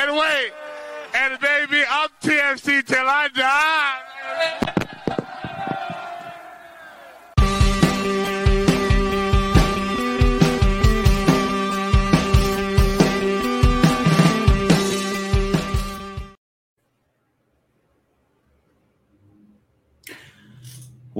And wait, and baby, I'm TFC till I die.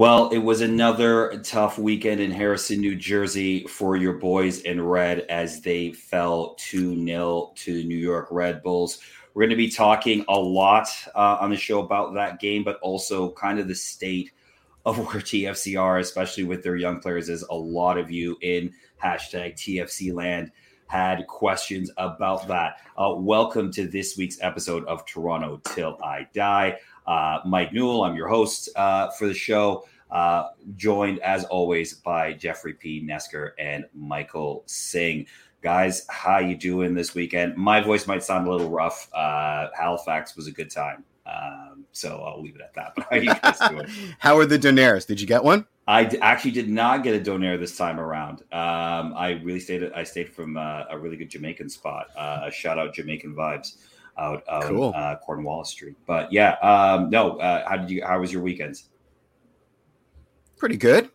Well, it was another tough weekend in Harrison, New Jersey for your boys in red as they fell 2 0 to the New York Red Bulls. We're going to be talking a lot uh, on the show about that game, but also kind of the state of where TFC are, especially with their young players, as a lot of you in hashtag TFC land had questions about that. Uh, welcome to this week's episode of Toronto Till I Die. Uh, Mike Newell, I'm your host uh, for the show, uh, joined as always by Jeffrey P. Nesker and Michael Singh. Guys, how you doing this weekend? My voice might sound a little rough. Uh, Halifax was a good time, um, so I'll leave it at that. But how you guys doing? how are the donairs? Did you get one? I d- actually did not get a donair this time around. Um, I really stayed. I stayed from uh, a really good Jamaican spot. Uh, shout out Jamaican vibes out out Cool. uh, Cornwall Street. But yeah, um, no. Uh, how did you? How was your weekends? Pretty good.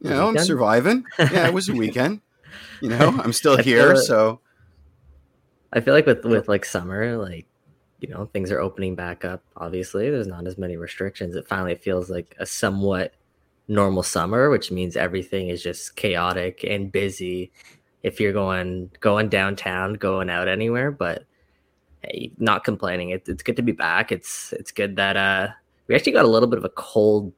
You know, I'm surviving. Yeah, it was a weekend. You know, I'm still here, it. so I feel like with with like summer, like you know, things are opening back up. Obviously, there's not as many restrictions. It finally feels like a somewhat normal summer, which means everything is just chaotic and busy. If you're going going downtown, going out anywhere, but hey, not complaining. It, it's good to be back. It's it's good that uh we actually got a little bit of a cold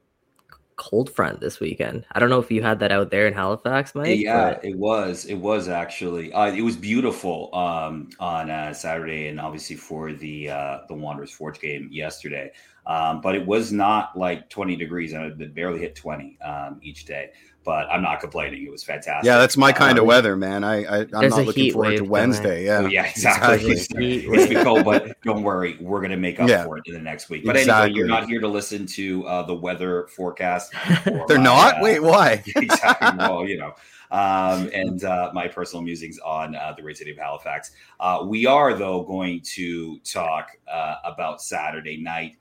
cold front this weekend. I don't know if you had that out there in Halifax, Mike. yeah, but- it was. It was actually. Uh, it was beautiful um, on uh, Saturday, and obviously for the uh, the Wanderers Forge game yesterday. Um, but it was not like 20 degrees, and it barely hit 20 um, each day. But I'm not complaining. It was fantastic. yeah, that's my kind of Um, weather, man. I, I I'm not looking forward to wave Wednesday. Yeah, Oh, yeah, exactly. Exactly. It's, it's been cold, but don't worry, we're going to make up Yeah. for it in the next week. But anyway, you're not here to listen to uh, the weather forecast. or They're my, not. uh, Wait, why? exactly. Well, you know, um, and uh, my personal musings on uh, the great city of Halifax. Uh, we are, though, going to talk uh, about Saturday night.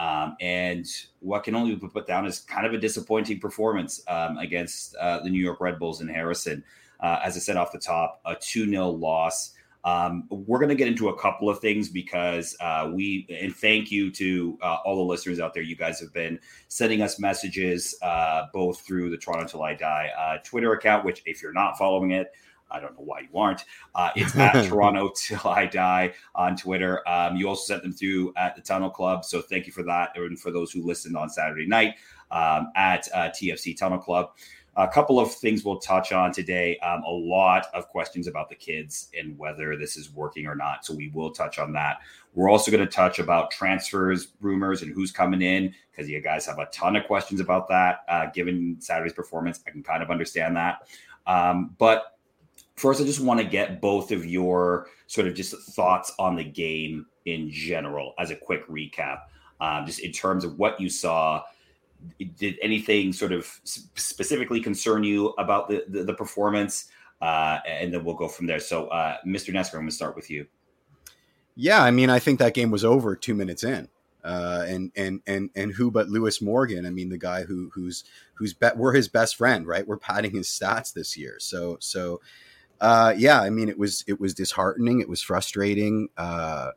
Um, and what can only be put down is kind of a disappointing performance um, against uh, the New York Red Bulls in Harrison. Uh, as I said off the top, a 2 0 loss. Um, we're going to get into a couple of things because uh, we, and thank you to uh, all the listeners out there. You guys have been sending us messages uh, both through the Toronto Till I Die uh, Twitter account, which if you're not following it, I don't know why you aren't. Uh, it's at Toronto Till I Die on Twitter. Um, you also sent them through at the Tunnel Club, so thank you for that. And for those who listened on Saturday night um, at uh, TFC Tunnel Club. A couple of things we'll touch on today. Um, a lot of questions about the kids and whether this is working or not. So we will touch on that. We're also going to touch about transfers, rumors, and who's coming in because you guys have a ton of questions about that. Uh, given Saturday's performance, I can kind of understand that. Um, but first, I just want to get both of your sort of just thoughts on the game in general as a quick recap, um, just in terms of what you saw. Did anything sort of specifically concern you about the the, the performance? Uh, and then we'll go from there. So, uh, Mr. Nesker, I'm going to start with you. Yeah, I mean, I think that game was over two minutes in. Uh, and and and and who but Lewis Morgan? I mean, the guy who who's who's bet we're his best friend, right? We're padding his stats this year. So so uh, yeah, I mean, it was it was disheartening. It was frustrating. Uh,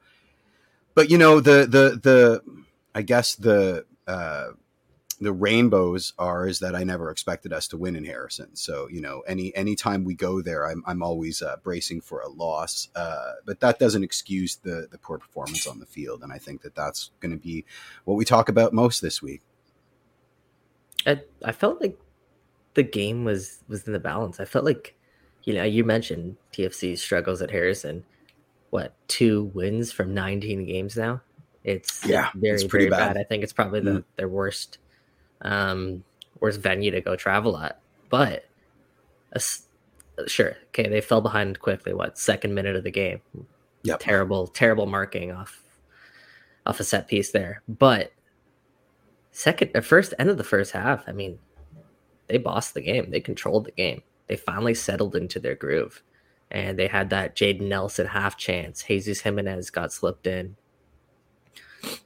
but you know, the the the I guess the uh, the rainbows are is that I never expected us to win in Harrison. So you know, any any time we go there, I'm I'm always uh, bracing for a loss. Uh, but that doesn't excuse the the poor performance on the field, and I think that that's going to be what we talk about most this week. I, I felt like the game was was in the balance. I felt like, you know, you mentioned TFC's struggles at Harrison. What two wins from 19 games now? It's Yeah, very it's pretty very bad. bad. I think it's probably the Mm. their worst um worst venue to go travel at. But s- sure, okay, they fell behind quickly. What second minute of the game? Yep. Terrible, terrible marking off off a set piece there. But second, at first end of the first half, I mean, they bossed the game. They controlled the game. They finally settled into their groove. and they had that Jayden Nelson half chance. Jesus Jimenez got slipped in.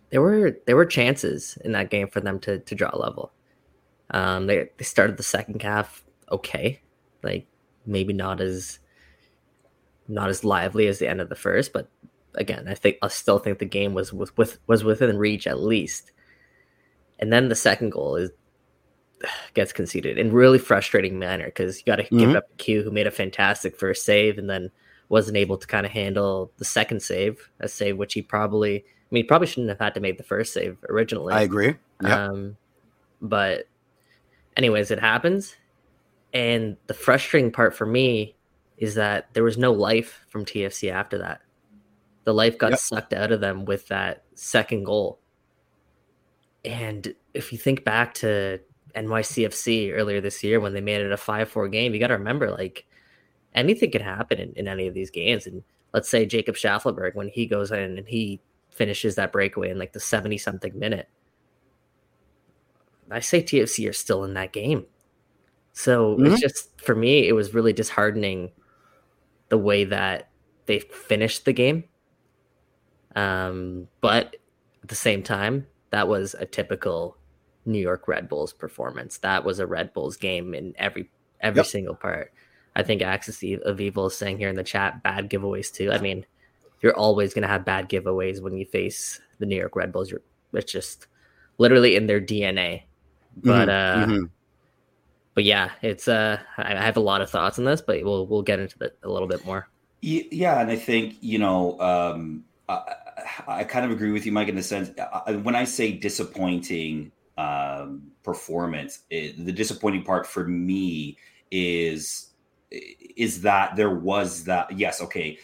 There were there were chances in that game for them to to draw level. Um, they they started the second half okay, like maybe not as not as lively as the end of the first, but again, I think I still think the game was with, with was within reach at least. And then the second goal is gets conceded in really frustrating manner because you got to mm-hmm. give up Q who made a fantastic first save and then wasn't able to kind of handle the second save, a save which he probably, I mean, he probably shouldn't have had to make the first save originally. I agree. Yeah. Um, but, anyways, it happens, and the frustrating part for me is that there was no life from TFC after that. The life got yep. sucked out of them with that second goal. And if you think back to NYCFC earlier this year when they made it a 5 4 game, you got to remember like anything can happen in, in, any of these games. And let's say Jacob Shaffelburg, when he goes in and he finishes that breakaway in like the 70 something minute, I say TFC are still in that game. So mm-hmm. it's just, for me, it was really disheartening the way that they finished the game. Um, but at the same time, that was a typical New York Red Bulls performance. That was a Red Bulls game in every every yep. single part. I think Axis of Evil is saying here in the chat, bad giveaways too. I mean, you're always going to have bad giveaways when you face the New York Red Bulls. You're, it's just literally in their DNA. But mm-hmm. uh, mm-hmm. but yeah, it's uh, I have a lot of thoughts on this, but we'll we'll get into that a little bit more. Yeah, and I think you know, um, I, I kind of agree with you, Mike, in the sense when I say disappointing um, performance. It, the disappointing part for me is is that there was that yes, okay,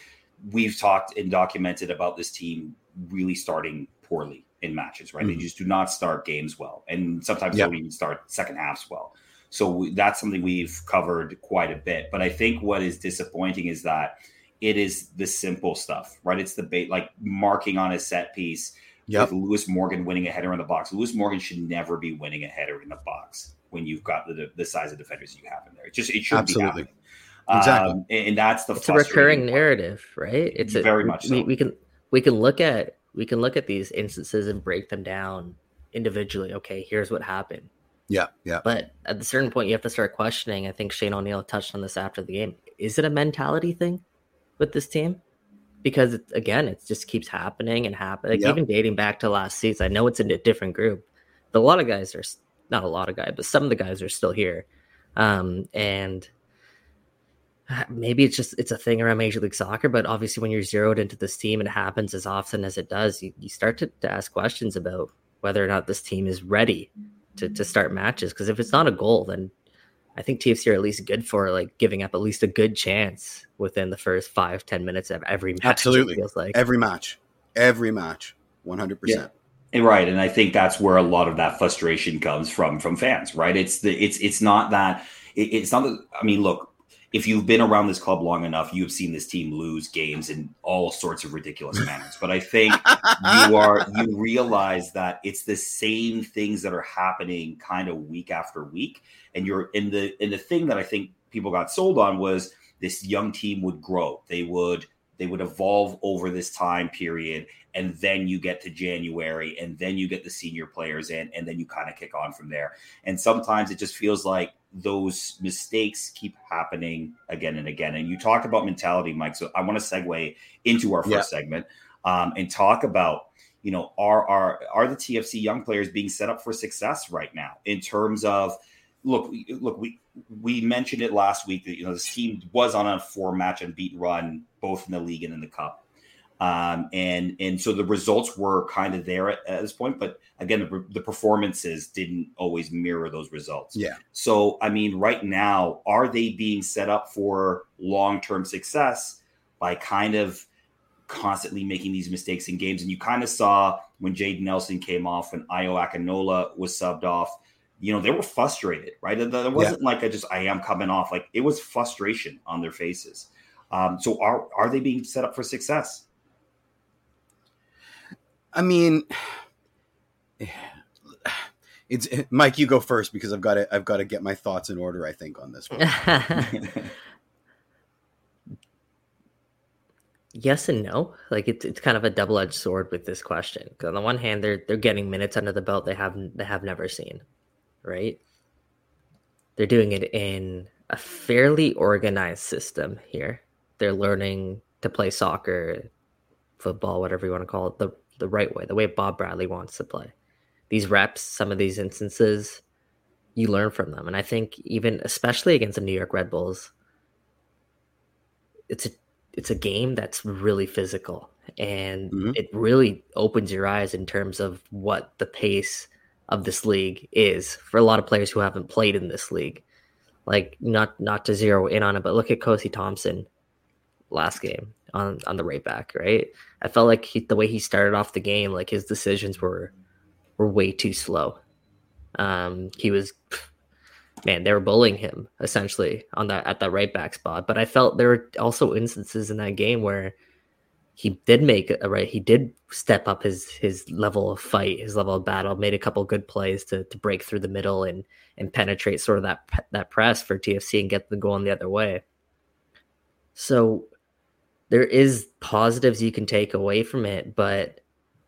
we've talked and documented about this team really starting poorly in matches, right? Mm-hmm. They just do not start games well, and sometimes yep. don't even start second halves well. So we, that's something we've covered quite a bit. But I think what is disappointing is that it is the simple stuff, right? It's the bait, like marking on a set piece yep. with Lewis Morgan winning a header in the box. Lewis Morgan should never be winning a header in the box when you've got the the size of defenders you have in there. It just it should Absolutely. be happening. Exactly. Um, and that's the it's a recurring part. narrative, right? It's very a, much so. we, we can we can look at we can look at these instances and break them down individually. Okay, here's what happened. Yeah, yeah. But at a certain point, you have to start questioning. I think Shane O'Neill touched on this after the game. Is it a mentality thing with this team? Because it, again, it just keeps happening and happening. Like yep. Even dating back to last season, I know it's in a different group, but a lot of guys are not a lot of guys, but some of the guys are still here, um, and maybe it's just it's a thing around Major League Soccer. But obviously, when you're zeroed into this team and it happens as often as it does, you, you start to, to ask questions about whether or not this team is ready to to start matches. Because if it's not a goal, then I think TFC are at least good for like giving up at least a good chance within the first five ten minutes of every match. Absolutely, feels like every match, every match, one hundred percent. Right, and I think that's where a lot of that frustration comes from from fans. Right, it's the it's it's not that it, it's not that. I mean, look, if you've been around this club long enough, you have seen this team lose games in all sorts of ridiculous manners. But I think you are you realize that it's the same things that are happening kind of week after week and you're in the in the thing that I think people got sold on was this young team would grow. They would they would evolve over this time period and then you get to January and then you get the senior players in and then you kind of kick on from there. And sometimes it just feels like those mistakes keep happening again and again. And you talked about mentality, Mike. So I want to segue into our first yeah. segment um, and talk about you know are are are the TFC young players being set up for success right now in terms of look, look, we we mentioned it last week that you know this team was on a four match unbeaten run, both in the league and in the cup, um, and and so the results were kind of there at, at this point. But again, the, the, performances didn't always mirror those results. Yeah. So I mean, right now, are they being set up for long term success by kind of constantly making these mistakes in games? And you kind of saw when Jayden Nelson came off, when Ayo Akinola was subbed off you know, they were frustrated, right? There wasn't yeah. like I just I am coming off. Like it was frustration on their faces. Um, so are are they being set up for success? I mean, it's Mike. You go first because I've got to I've got to get my thoughts in order. I think on this one. yes and no. Like it's it's kind of a double edged sword with this question. Because on the one hand, they're they're getting minutes under the belt they have they have never seen, right? They're doing it in a fairly organized system here. They're learning to play soccer, football, whatever you want to call it, the the right way, the way Bob Bradley wants to play. These reps, some of these instances, you learn from them, and I think even especially against the New York Red Bulls, it's a it's a game that's really physical and mm-hmm. it really opens your eyes in terms of what the pace of this league is for a lot of players who haven't played in this league. Like not not to zero in on it, but look at Kosi Thompson last game on on the right back, right? I felt like he, the way he started off the game, like his decisions were were way too slow. Um, he was man, they were bullying him essentially on that at that right back spot. But I felt there were also instances in that game where he did make a right. He did step up his his level of fight, his level of battle. Made a couple good plays to to break through the middle and and penetrate sort of that that press for TFC and get the goal in the other way. So there is positives you can take away from it, but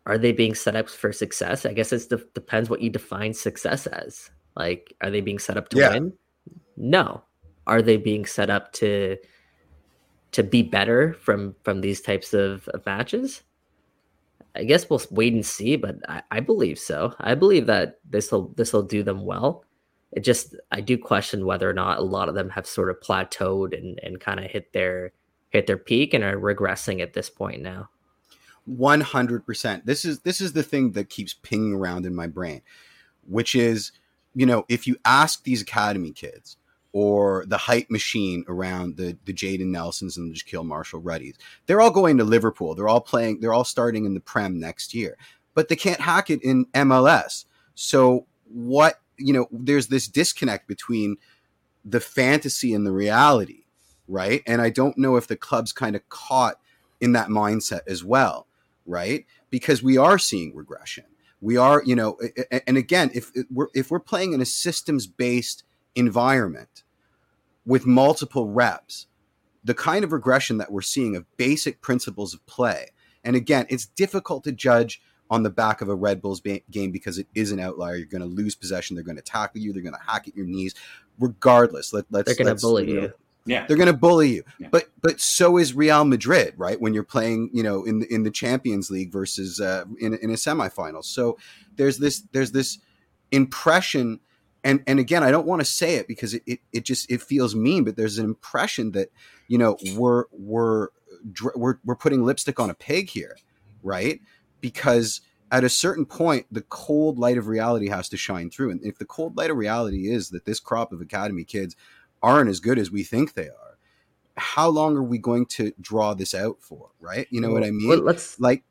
are they being set up for success? I guess it depends what you define success as. Like, are they being set up to yeah. win? No. Are they being set up to to be better from from these types of, of matches? I guess we'll wait and see, but I, I believe so. I believe that this will this will do them well. It just I do question whether or not a lot of them have sort of plateaued and, and kind of hit their hit their peak and are regressing at this point now. 100%. This is this is the thing that keeps pinging around in my brain, which is you know, if you ask these academy kids or the hype machine around the the Jayden Nelsons and the Jahkeele Marshall Ruttys, they're all going to Liverpool. They're all playing. They're all starting in the Prem next year, but they can't hack it in MLS. So what you know, there's this disconnect between the fantasy and the reality, right? And I don't know if the club's kind of caught in that mindset as well, right? Because we are seeing regression we are you know and again if we're if we're playing in a systems based environment with multiple reps the kind of regression that we're seeing of basic principles of play and again it's difficult to judge on the back of a red bulls ba- game because it is an outlier you're going to lose possession they're going to tackle you they're going to hack at your knees regardless let, us they're going to bully you, know, yeah, they're going to bully you. Yeah. But but so is Real Madrid, right? When you're playing, you know, in the, in the Champions League versus uh, in in a semifinal. So there's this there's this impression, and and again, I don't want to say it because it, it it just it feels mean, but there's an impression that you know we're we're we're we're putting lipstick on a pig here, right? Because at a certain point, the cold light of reality has to shine through. And if the cold light of reality is that this crop of academy kids aren't as good as we think they are how long are we going to draw this out for right you know well, what i mean let's like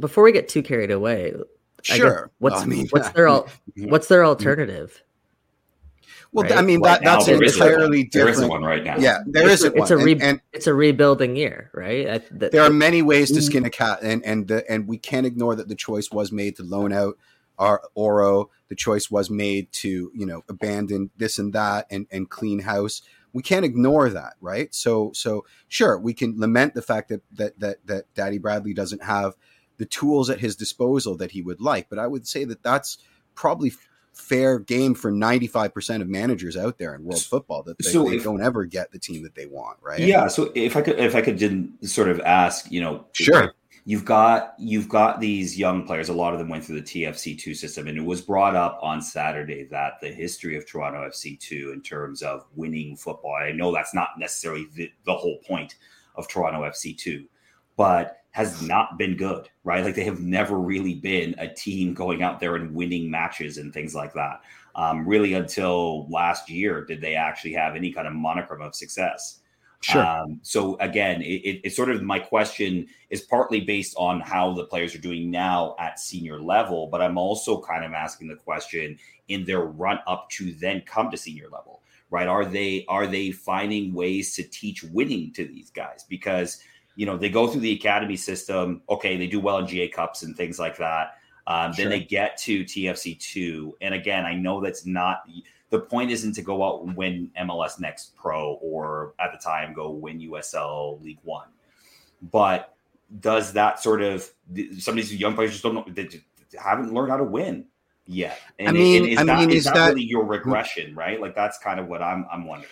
before we get too carried away sure what's I mean, what's their what's their alternative well, right? I mean that, that's an entirely different. There is one right now. Yeah, there it's, is it's one. a re- and, and, it's a rebuilding year, right? I, the, there are many ways to mm. skin a cat, and and the, and we can't ignore that the choice was made to loan out our Oro. The choice was made to, you know, abandon this and that and, and clean house. We can't ignore that, right? So, so sure, we can lament the fact that that that that Daddy Bradley doesn't have the tools at his disposal that he would like. But I would say that that's probably fair game for 95% of managers out there in world football that they, so they if, don't ever get the team that they want right yeah so if i could if i could sort of ask you know sure you've got you've got these young players. A lot of them went through the TFC two system, and it was brought up on Saturday that the history of Toronto FC two in terms of winning football. I know that's not necessarily the, the whole point of Toronto FC two, but has not been good, right? Like they have never really been a team going out there and winning matches and things like that. Um, really, until last year, did they actually have any kind of monicum of success? Sure. Um, so again, it, it's sort of my question is partly based on how the players are doing now at senior level, but I'm also kind of asking the question in their run up to then come to senior level, right? Are they are they finding ways to teach winning to these guys because you know they go through the academy system, okay, they do well in GA cups and things like that. Um, sure. Then they get to TFC two, and again, I know that's not the point isn't to go out and win MLS Next Pro or at the time go win USL League One. but does that sort of some of these young players just don't know they haven't learned how to win yet? And I mean, is I that, mean, is is that, that- really your regression, right? Like that's kind of what I'm I'm wondering.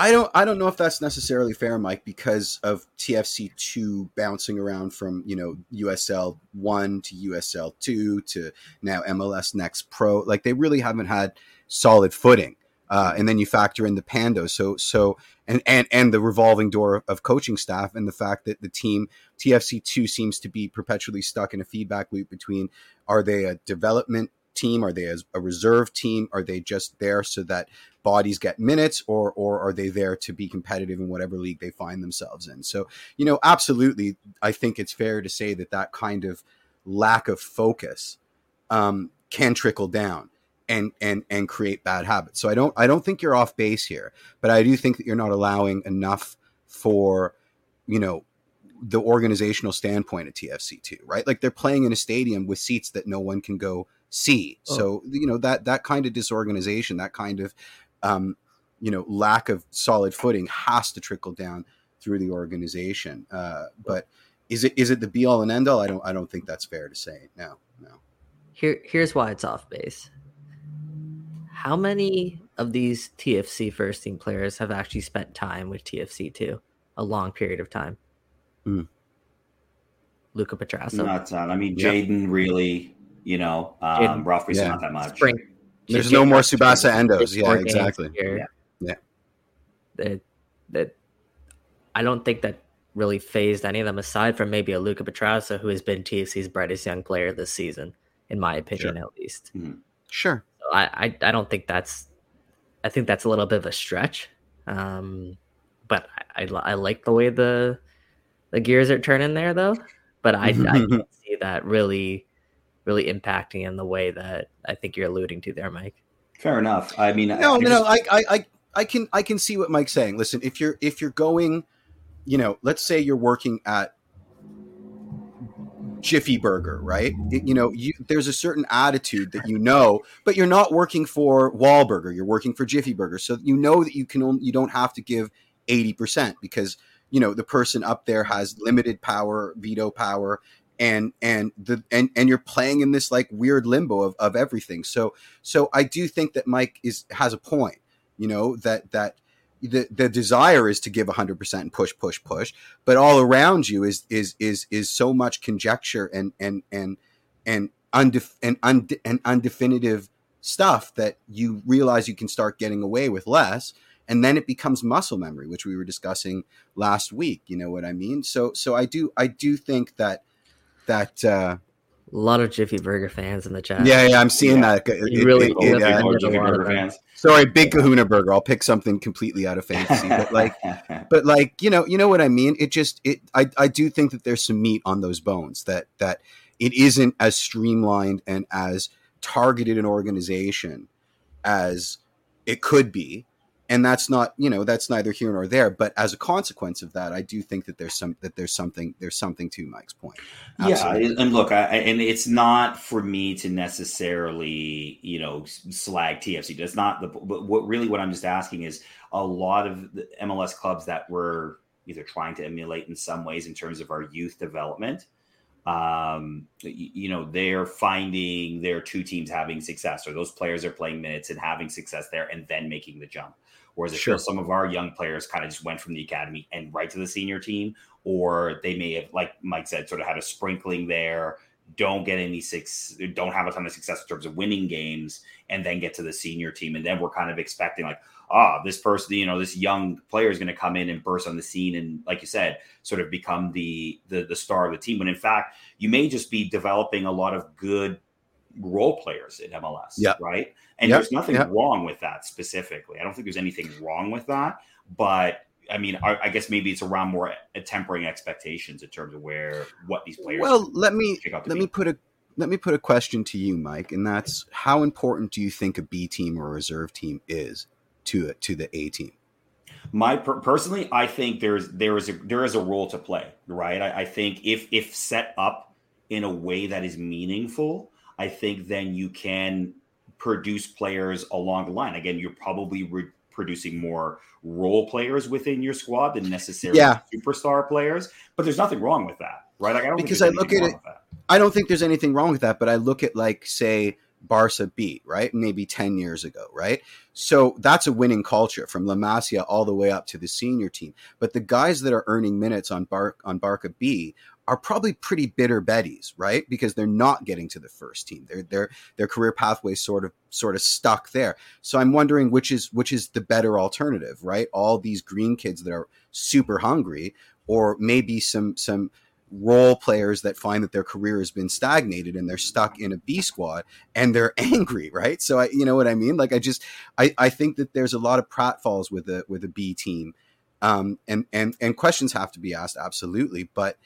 I don't I don't know if that's necessarily fair, Mike, because of TFC two bouncing around from you know USL one to USL two to now MLS Next Pro. Like they really haven't had solid footing. Uh, and then you factor in the Pando, so so and and and the revolving door of coaching staff, and the fact that the team TFC two seems to be perpetually stuck in a feedback loop between are they a development team, are they a, a reserve team, are they just there so that bodies get minutes or or are they there to be competitive in whatever league they find themselves in? So you know absolutely i think it's fair to say that that kind of lack of focus um, can trickle down and and and create bad habits. So i don't i don't think you're off base here but i do think that you're not allowing enough for you know the organizational standpoint at tfc2 right? Like they're playing in a stadium with seats that no one can go see Oh. so you know that that kind of disorganization that kind of um, you know lack of solid footing has to trickle down through the organization. Uh, but is it is it the be all and end all? I don't I don't think that's fair to say. No, no. Here, here's why it's off base. How many of these TFC first team players have actually spent time with TFC two, a long period of time? Hmm. Luca Petrasso, Not ton. I mean, Yeah. Jayden really, you know, um, Jayden. Rothfuss Yeah. not that much. Spring. There's Just no more Tsubasa Endohs. Yeah, exactly. Yeah. Yeah. That that I don't think that really phased any of them aside from maybe a Luca Petrasso who has been TFC's brightest young player this season, in my opinion at least. Sure. So I, I I don't think that's I think that's a little bit of a stretch. Um, but I, I, I like the way the the gears are turning there though. But I, I can't see that really really impacting in the way that I think you're alluding to there, Mike. Fair enough. I mean, No, I, no, no. I, I, I, I can, I can see what Mike's saying. Listen, if you're, if you're going, you know, let's say you're working at Jiffy Burger, right? It- you know, you, there's a certain attitude that you know, but you're not working for Wahlburger. You're working for Jiffy Burger, so you know that you can, only, you don't have to give eighty percent because you know the person up there has limited power, veto power, and and the and and you're playing in this like weird limbo of, of everything. So so I do think that Mike is has a point. You know that that the the desire is to give 100% and push push push, but all around you is is is is so much conjecture and and and and undef- and, unde- and undefinitive stuff that you realize you can start getting away with less and then it becomes muscle memory which we were discussing last week you know what i mean so so i do i do think that that uh A lot of Jiffy Burger fans in the chat. yeah yeah i'm seeing Yeah. that It- You really- it- you it, really Or there's a Jiffy Burger fans. sorry big kahuna burger i'll pick something completely out of fantasy but like but like you know you know what i mean it just it i i do think that there's some meat on those bones that that it isn't as streamlined and as targeted an organization as it could be and that's not you know that's neither here nor there but as a consequence of that i do think that there's some that there's something there's something to mike's point Yeah, and look, I, I- and it's not for me to necessarily, you know, slag TFC. That's not the. But what really, what I'm just asking is a lot of the MLS clubs that we're either trying to emulate in some ways in terms of our youth development. Um, you know, they're finding their two teams having success, or those players are playing minutes and having success there, and then making the jump. Whereas I Sure. feel some of our young players kind of just went from the academy and right to the senior team, or they may have, like Mike said, sort of had a sprinkling there, don't get any six, don't have a ton of success in terms of winning games, and then get to the senior team. And then we're kind of expecting, like, ah, this person, you know, this young player is going to come in and burst on the scene and, like you said, sort of become the the the star of the team. But in fact, you may just be developing a lot of good role players in MLS, Yeah. right? And Yeah, there's nothing yeah. wrong with that specifically. I don't think there's anything wrong with that, but I mean, I, I guess maybe it's around more tempering expectations in terms of where what these players. well let me shake out to let be. me put a let me put a question to you mike and that's how important do you think a b team or a reserve team is to to the a team My per- personally, I think there's there is a there is a role to play, right? I, I think if if set up in a way that is meaningful, I think then you can produce players along the line. Again, you're probably re- producing more role players within your squad than necessarily Yeah. superstar players. But there's nothing wrong with that, right? Like I don't Because I look at it- I don't think there's anything wrong with that, but I look at like say Barca B, right? Maybe 10 years ago, right? So that's a winning culture from La Masia all the way up to the senior team. But the guys that are earning minutes on Bar- on Barca B are probably pretty bitter betties, right? Because they're not getting to the first team. Their their their career pathway sort of sort of stuck there. So I'm wondering which is which is the better alternative, right? All these green kids that are super hungry or maybe some some role players that find that their career has been stagnated and they're stuck in a B squad and they're angry, right? So I, you know what I mean? Like I just, I, I think that there's a lot of pratfalls with a with a B team, um, and and and questions have to be asked, absolutely. But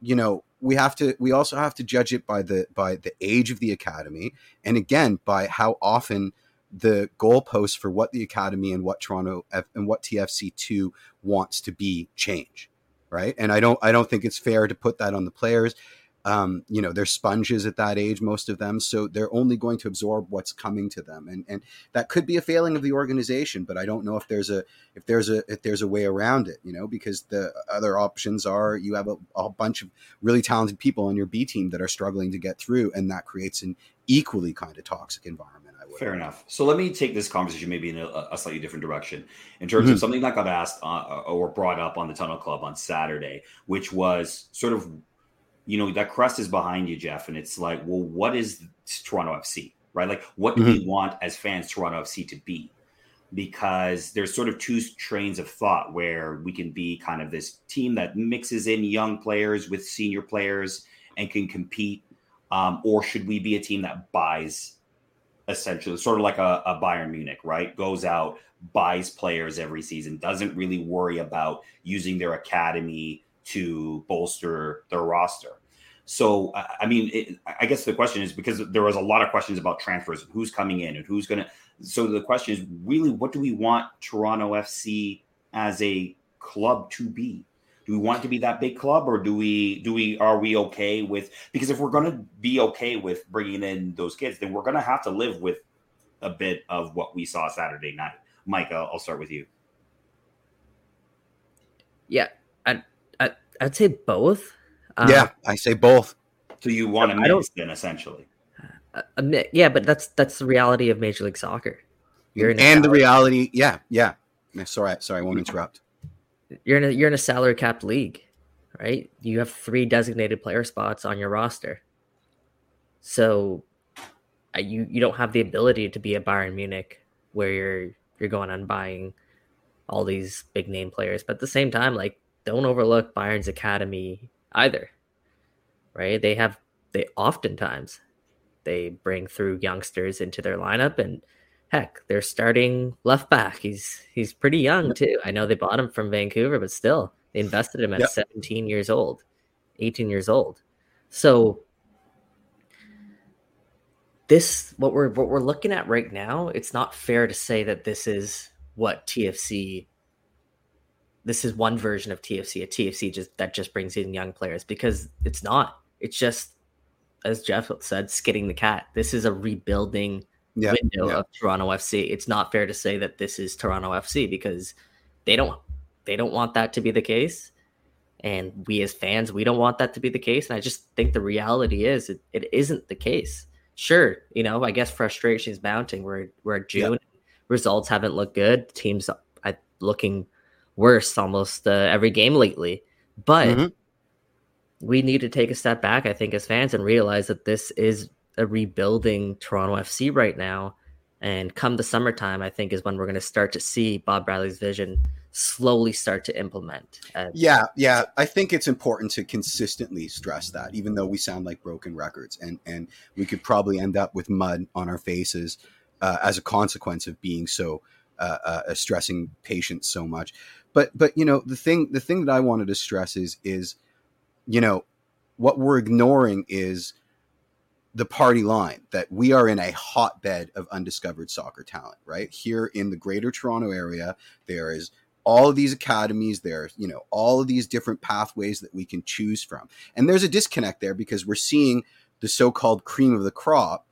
you know, we have to, we also have to judge it by the by the age of the academy, and again by how often the goalposts for what the academy and what Toronto F- and what TFC two wants to be change right? And I don't I don't think it's fair to put that on the players. Um, you know, they're sponges at that age, most of them, so they're only going to absorb what's coming to them, and and that could be a failing of the organization. But I don't know if there's a if there's a if there's a way around it, you know, because the other options are you have a, a bunch of really talented people on your B team that are struggling to get through, and that creates an equally kind of toxic environment. I would Fair enough. So let me take this conversation maybe in a, a slightly different direction in terms Mhm. of something that got asked uh, or brought up on the Tunnel Club on Saturday, which was sort of, you know, that crest is behind you, Jeff, and it's like, well, what is Toronto FC, right? Like, what do we want as fans Toronto FC to be? Because there's sort of two trains of thought where we can be kind of this team that mixes in young players with senior players and can compete, um, or should we be a team that buys essentially sort of like a, a Bayern Munich, right? Goes out, buys players every season, doesn't really worry about using their academy to bolster their roster. So, I mean, it, I guess the question is because there was a lot of questions about transfers, and who's coming in and who's going to. So the question is really, what do we want Toronto FC as a club to be? Do we want to be that big club, or do we do we are we okay with? Because if we're going to be okay with bringing in those kids, then we're going to have to live with a bit of what we saw Saturday night. Mike, I'll, I'll start with you. Yeah, and I'd say both. Um, yeah, I say both. So you want to I don't- mix then essentially. a- a yeah, but that's that's the reality of Major League Soccer. You're in a and the reality, yeah, yeah. Yeah, Sorry, sorry, I won't interrupt. you're in a you're in a salary cap league, right? You have three designated player spots on your roster, so uh, you you don't have the ability to be a Bayern Munich where you're you're going on buying all these big name players, but at the same time, like don't overlook Bayern's academy either, right? They have they oftentimes they bring through youngsters into their lineup and heck they're starting left back he's he's pretty young too i know they bought him from vancouver but still they invested him at Yep. 17 years old 18 years old so this what we're what we're looking at right now it's not fair to say that this is what tfc this is one version of tfc a tfc just that just brings in young players because it's not it's just as jeff said skidding the cat this is a rebuilding Yeah, window yeah. of Toronto FC. It's not fair to say that this is Toronto FC because they don't they don't want that to be the case. And we as fans, we don't want that to be the case. And I just think the reality is it, it isn't the case. Sure, you know, I guess frustration is mounting. We're we're at June. Results haven't looked good. Teams are looking worse almost uh, every game lately. But Mhm. we need to take a step back, I think, as fans and realize that this is a rebuilding Toronto FC right now. And come the summertime, I think is when we're going to start to see Bob Bradley's vision slowly start to implement. Uh, Yeah, yeah. I think it's important to consistently stress that, even though we sound like broken records, and and we could probably end up with mud on our faces uh, as a consequence of being so uh, uh, stressing patients so much. But but you know the thing the thing that I wanted to stress is is you know what we're ignoring is the party line that we are in a hotbed of undiscovered soccer talent right here in the greater toronto area there is all of these academies there's you know all of these different pathways that we can choose from and there's a disconnect there because we're seeing the so-called cream of the crop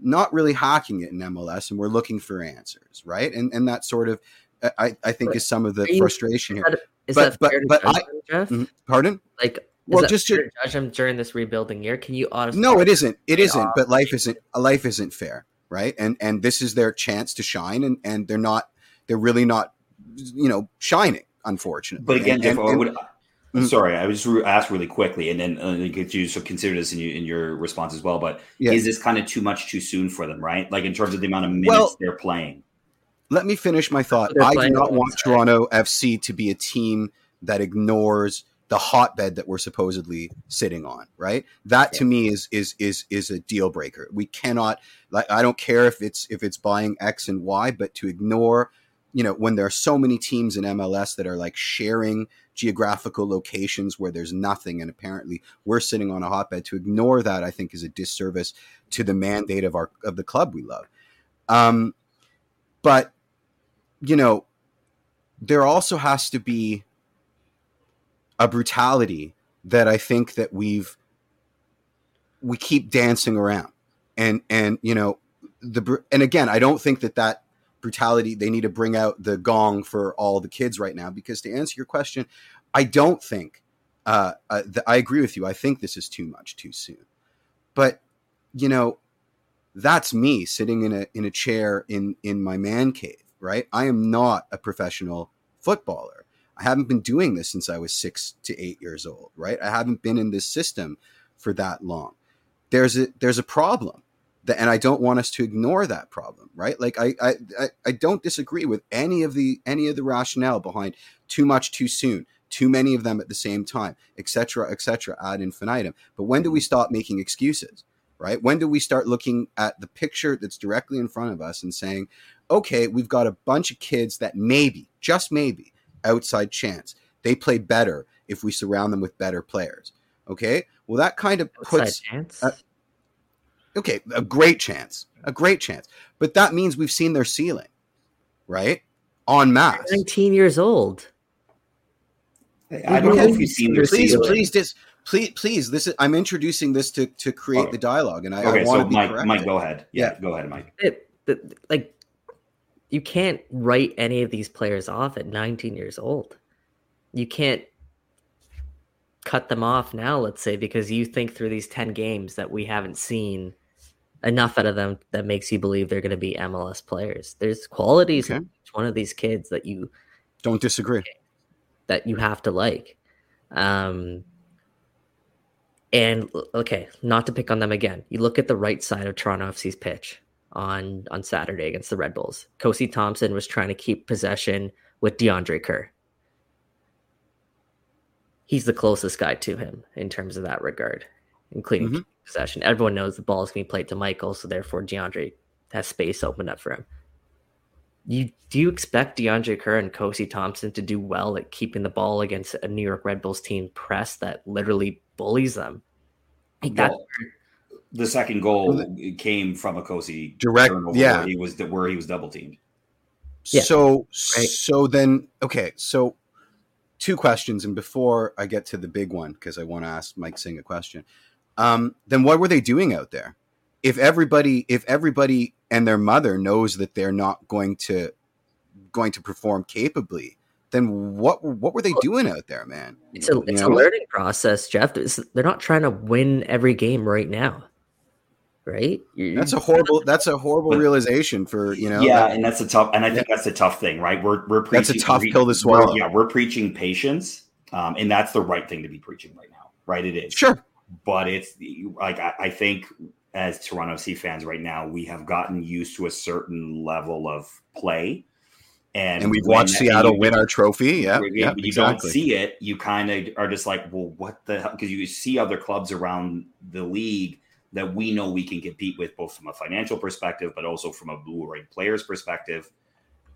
not really hacking it in MLS and we're looking for answers, right? And and that sort of uh, I, I think is some of the Are you- frustration Is here. that, is But- that but- fair to but judge I- him, Jeff? Mm-hmm. Pardon? Like, Well, that just to- fair to judge him during this rebuilding year? Can you honestly? No, it isn't. It They isn't. are. But life isn't. Life isn't fair, right? And and this is their chance to shine, and and they're not. They're really not, you know, shining. Unfortunately. But again, And- Jeff, and- I and- would. Mhm. Sorry, I would just re- ask really quickly, and then uh, get you so consider this in, you, in your response as well. But Yeah. is this kind of too much too soon for them, right? Like in terms of the amount of minutes Well- they're playing. let me finish my thought. I do not want one. Toronto FC to be a team that ignores the hotbed that we're supposedly sitting on, right? That to me is is is is a deal breaker. We cannot like I don't care if it's if it's buying X and Y, but to ignore, you know, when there are so many teams in MLS that are like sharing geographical locations where there's nothing and apparently we're sitting on a hotbed to ignore that I think is a disservice to the mandate of our of the club we love. Um but you know there also has to be a brutality that i think that we've we keep dancing around and and you know the and again i don't think that that brutality they need to bring out the gong for all the kids right now because to answer your question i don't think uh, uh th- i agree with you i think this is too much too soon. But you know that's me sitting in a in a chair in in my man cave right? I am not a professional footballer. I haven't been doing this since i was 6 to 8 years old right? I haven't been in this system for that long. There's a there's a problem that, and i don't want us to ignore that problem right like I, I i don't disagree with any of the any of the rationale behind too much too soon too many of them at the same time etc etc ad infinitum but when do we stop making excuses right? When do we start looking at the picture that's directly in front of us and saying, okay, we've got a bunch of kids that maybe, just maybe, outside chance, they play better if we surround them with better players. Okay. Well, that kind of Outside puts, chance. uh, okay, a great chance, a great chance. But that means we've seen their ceiling, right? On masse. 19 years old. I don't know if you've seen their Please, ceiling. please, just please, please. This is I'm introducing this to to create Okay. the dialogue, and I, Okay, I want so to be Mike, corrected. Mike, go ahead. Yeah, Yeah. go ahead, Mike. It, the, like, you can't write any of these players off at 19 years old. You can't cut them off now, let's say, because you think through these 10 games that we haven't seen enough out of them that makes you believe they're going to be MLS players. There's qualities Okay. in each one of these kids that you Don't disagree. that you have to like. Um, and okay, not to pick on them again. You look at the right side of Toronto FC's pitch on on Saturday against the Red Bulls. Kosi Thompson was trying to keep possession with DeAndre Kerr. He's the closest guy to him in terms of that regard, including Mhm. Possession. Everyone knows the ball is going to be played to Michael, so therefore DeAndre has space opened up for him. You do you expect DeAndre Kerr and Kosi Thompson to do well at keeping the ball against a New York Red Bulls team press that literally bullies them? Like that, Well, the second goal came from a Kosi Direct- yeah. where he was where he was double teamed. Yeah, So right. so then okay, so two questions and before I get to the big one because I want to ask Mike Singh a question. Um, then what were they doing out there? If everybody if everybody and their mother knows that they're not going to going to perform capably, then what what were they doing out there, man? it's a You it's know? a learning process, Jeff. It's- they're not trying to win every game right now, right? You- That's a horrible that's a horrible realization for you know yeah, that- and that's a tough, and I think that's a tough thing, right? We're we're preaching. That's a tough we- pill to we're- swallow. yeah, we're preaching patience, um, and that's the right thing to be preaching right now, right? It is sure. But it's like I, I think as Toronto FC fans right now, we have gotten used to a certain level of play, and And we've watched Seattle you- win our trophy. Yeah, when yeah, you don't see it, you kind of are just like, well, what the hell? Because you see other clubs around the league that we know we can compete with, both from a financial perspective, but also from a blue red players perspective.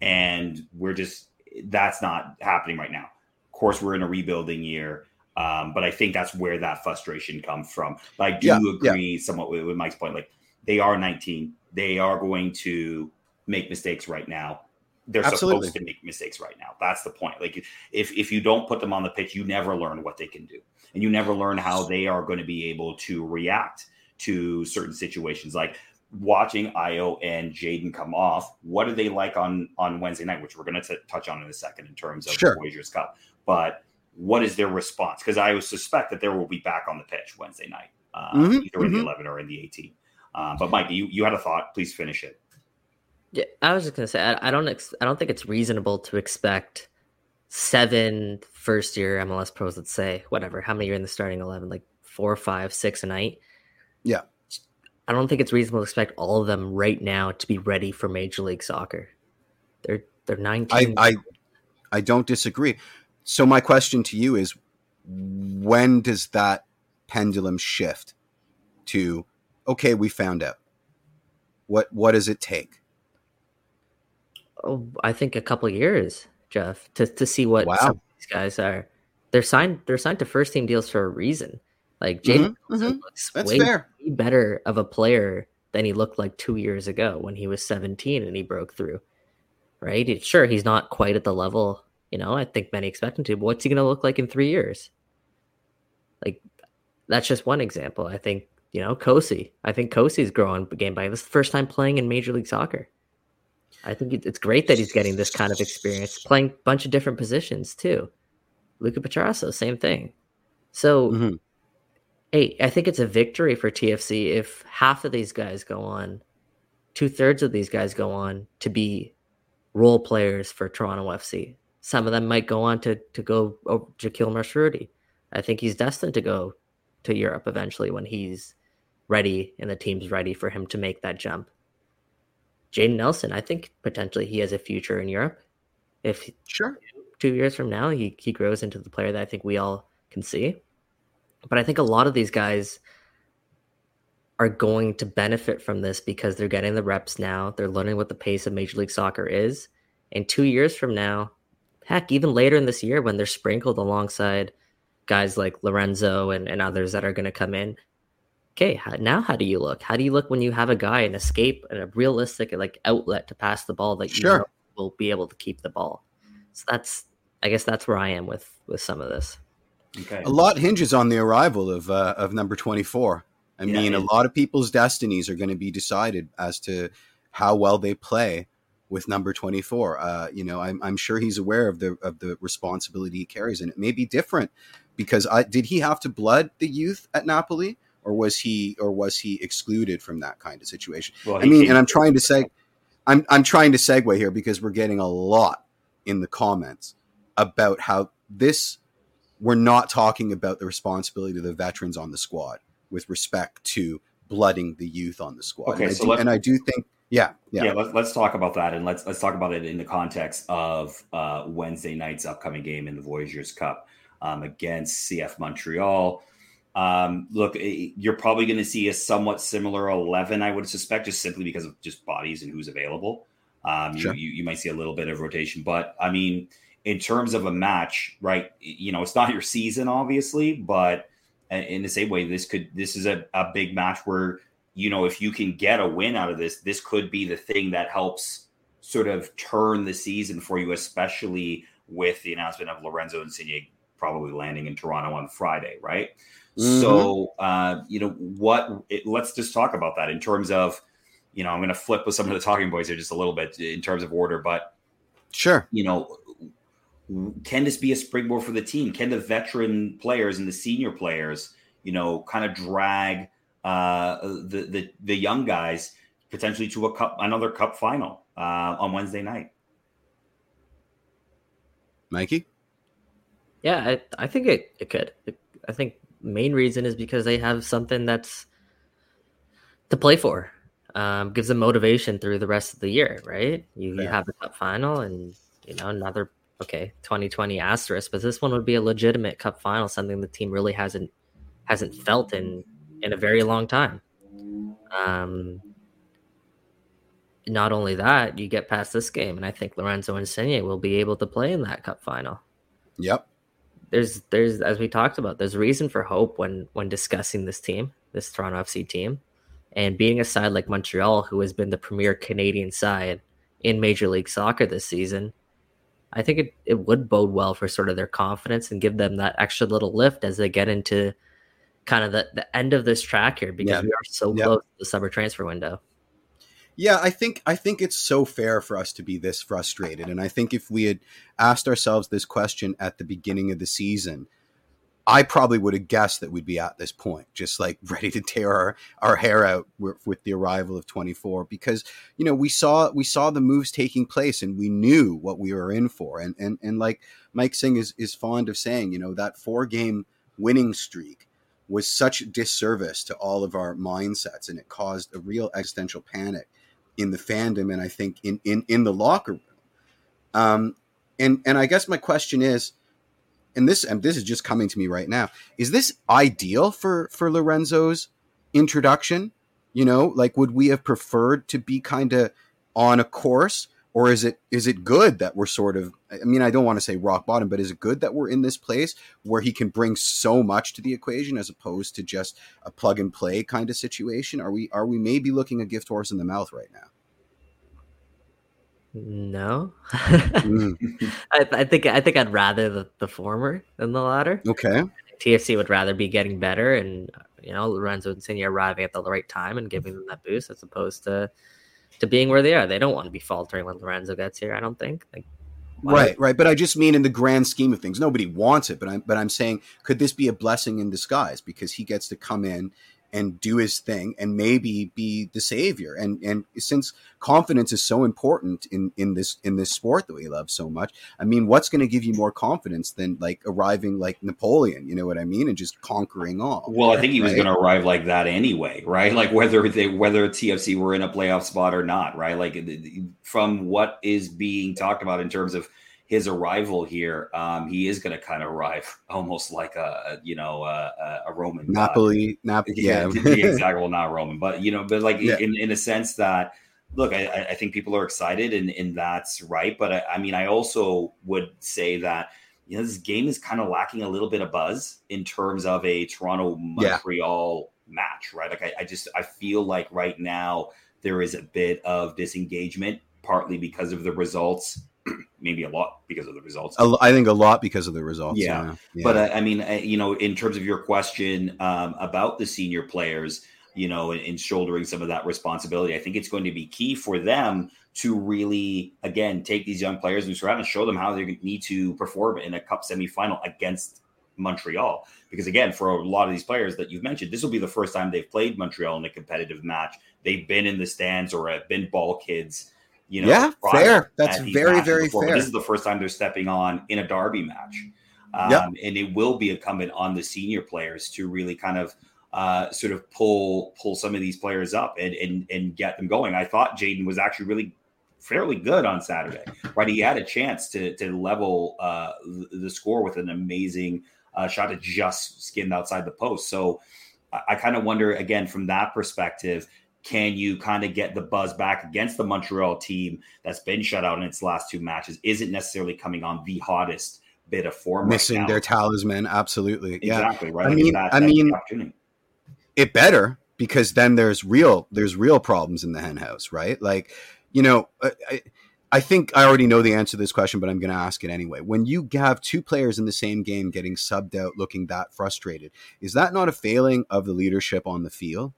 And we're just, that's not happening right now. Of course, we're in a rebuilding year. Um, but I think that's where that frustration comes from. But I do Yeah, yeah. agree somewhat with, with Mike's point. Like they are 19, they are going to make mistakes right now. They're Absolutely. supposed to make mistakes right now. That's the point. Like if if you don't put them on the pitch, you never learn what they can do, and you never learn how they are going to be able to react to certain situations. Like watching Ayo and Jayden come off, what are they like on on Wednesday night, which we're going to touch on in a second in terms of Sure. the Voyagers Cup. But what is their response? Because I would suspect that they will be back on the pitch Wednesday night, uh, Mhm, either in the mhm. 11 or in the 18. Uh, but Mike, you, you had a thought. Please finish it. Yeah, I was just gonna say I, I don't ex- I don't think it's reasonable to expect seven first year MLS pros. Let's say whatever how many are in the starting eleven, like four, five, six a night. Yeah. I don't think it's reasonable to expect all of them right now to be ready for Major League Soccer. They're they're I, nineteen. I I don't disagree. So my question to you is when does that pendulum shift to okay, we found out. What what does it take? oh, I think a couple years, Jeff, to to see what Wow. some of these guys are. They're signed. They're signed to first team deals for a reason. Like Jayden Mhm, Wilson mhm. looks That's way fair. better of a player than he looked like two years ago when he was 17 and he broke through. Right? Sure, he's not quite at the level, you know, I think many expect him to, but what's he going to look like in three years? Like, that's just one example. I think, you know, Kosi. I think Kosi's growing game by this first time playing in Major League Soccer. I think it's great that he's getting this kind of experience, playing a bunch of different positions too. Luca Petrasso, same thing. So, Mhm. hey, I think it's a victory for TFC if half of these guys go on, two thirds of these guys go on to be role players for Toronto FC. Some of them might go on to to go oh, over Jahkeele Marshall-Rutty. I think he's destined to go to Europe eventually when he's ready and the team's ready for him to make that jump. Jayden Nelson, I think potentially he has a future in Europe. If Sure. two years from now he, he grows into the player that I think we all can see. But I think a lot of these guys are going to benefit from this because they're getting the reps now. They're learning what the pace of Major League Soccer is. And two years from now, heck, even later in this year when they're sprinkled alongside guys like Lorenzo and, and others that are going to come in. Okay, how, now how do you look? How do you look when you have a guy, an escape, and a realistic like outlet to pass the ball that you Sure. know will be able to keep the ball? So that's, I guess that's where I am with with some of this. Okay. A lot hinges on the arrival of uh, of number 24. I Yeah, mean, a lot of people's destinies are going to be decided as to how well they play with number 24. Uh, you know, I'm, I'm sure he's aware of the of the responsibility he carries, and it may be different because I did he have to blood the youth at Napoli, or was he or was he excluded from that kind of situation? Well, I mean, and I'm trying to say, I'm I'm trying to segue here because we're getting a lot in the comments about how this we're not talking about the responsibility of the veterans on the squad with respect to blooding the youth on the squad. Okay, and, I so do, and I do think, yeah, yeah, yeah, let's let's talk about that and let's let's talk about it in the context of uh, Wednesday night's upcoming game in the Voyageurs Cup um, against CF Montreal. Um, look, eh, you're probably going to see a somewhat similar eleven, I would suspect, just simply because of just bodies and who's available. Um, Sure. you, you you might see a little bit of rotation, but I mean, in terms of a match, right? You know, it's not your season, obviously, but in the same way, this could this is a, a big match where you know if you can get a win out of this, this could be the thing that helps sort of turn the season for you, especially with the announcement of Lorenzo Insigne probably landing in Toronto on Friday, right? So, uh, you know, what? It, let's just talk about that in terms of, you know, I'm going to flip with some of the talking boys here just a little bit in terms of order, but sure. you know, can this be a springboard for the team? Can the veteran players and the senior players, you know, kind of drag uh, the the the young guys potentially to a cup another cup final uh, on Wednesday night? Mikey? Yeah, I, I think it, it could. I think main reason is because they have something that's to play for. Um, gives them motivation through the rest of the year, right? You, you have the cup final and you know another okay 2020 asterisk, but this one would be a legitimate cup final, something the team really hasn't hasn't felt in in a very long time. Um, not only that, you get past this game, and I think Lorenzo Insigne will be able to play in that cup final Yep. there's there's as we talked about there's reason for hope when when discussing this team this toronto fc team and being a side like montreal who has been the premier canadian side in major league soccer this season i think it, it would bode well for sort of their confidence and give them that extra little lift as they get into kind of the, the end of this track here because Yeah. we are so Yeah. close to the summer transfer window Yeah, I think I think it's so fair for us to be this frustrated, and I think if we had asked ourselves this question at the beginning of the season, I probably would have guessed that we'd be at this point, just like ready to tear our, our hair out with, with the arrival of 24, because you know we saw we saw the moves taking place, and we knew what we were in for, and and and like Mike Singh is is fond of saying, you know that four game winning streak was such disservice to all of our mindsets, and it caused a real existential panic in the fandom and I think in in in the locker room. Um, and and I guess my question is, and this and this is just coming to me right now, is this ideal for for Lorenzo's introduction? You know, like would we have preferred to be kind of on a course or is it is it good that we're sort of i mean i don't want to say rock bottom but is it good that we're in this place where he can bring so much to the equation as opposed to just a plug and play kind of situation? Are we are we maybe looking a gift horse in the mouth right now? No. Mm. I, I, think i think i'd rather the, the former than the latter. Okay. Tfc would rather be getting better and you know lorenzo and Insigne arriving at the right time and giving them that boost as opposed to to being where they are. They don't want to be faltering when Lorenzo gets here. I don't think. Like, right, right. But I just mean in the grand scheme of things, nobody wants it. But I'm, but I'm saying, could this be a blessing in disguise because he gets to come in and do his thing and maybe be the savior. And and since confidence is so important in in this in this sport that we love so much i mean what's going to give you more confidence than like arriving like napoleon you know what i mean and just conquering all well i think he was going to arrive like that anyway right? Like whether they whether tfc were in a playoff spot or not right? Like from what is being talked about in terms of his arrival here, um, he is going to kind of arrive almost like a you know a, a Roman Napoli, Napoli, yeah, yeah. exactly. Well, not Roman, but you know, but like yeah. in in a sense that look, I, I think people are excited, and and that's right. But I, I mean, I also would say that you know this game is kind of lacking a little bit of buzz in terms of a Toronto Montreal yeah. match, right? Like I, I just I feel like right now there is a bit of disengagement, partly because of the results maybe a lot because of the results. I think a lot because of the results. Yeah, yeah. yeah. but uh, I mean, uh, you know, in terms of your question um, about the senior players, you know, in, in, shouldering some of that responsibility, I think it's going to be key for them to really, again, take these young players and surround and show them how they need to perform in a cup semifinal against Montreal. Because again, for a lot of these players that you've mentioned, this will be the first time they've played Montreal in a competitive match. They've been in the stands or have been ball kids you know, yeah, fair. That's very, very before. fair. But this is the first time they're stepping on in a derby match. Um, yep. And it will be incumbent on the senior players to really kind of uh, sort of pull pull some of these players up and and, and get them going. I thought Jayden was actually really fairly good on Saturday, right? He had a chance to to level uh, the score with an amazing uh, shot that just skimmed outside the post. So I, I kind of wonder again from that perspective can you kind of get the buzz back against the Montreal team that's been shut out in its last two matches? Isn't necessarily coming on the hottest bit of form, missing right their talisman. Absolutely, exactly yeah. right. I mean, that, I mean, it better because then there's real there's real problems in the henhouse, right? Like, you know, I, I think I already know the answer to this question, but I'm going to ask it anyway. When you have two players in the same game getting subbed out, looking that frustrated, is that not a failing of the leadership on the field?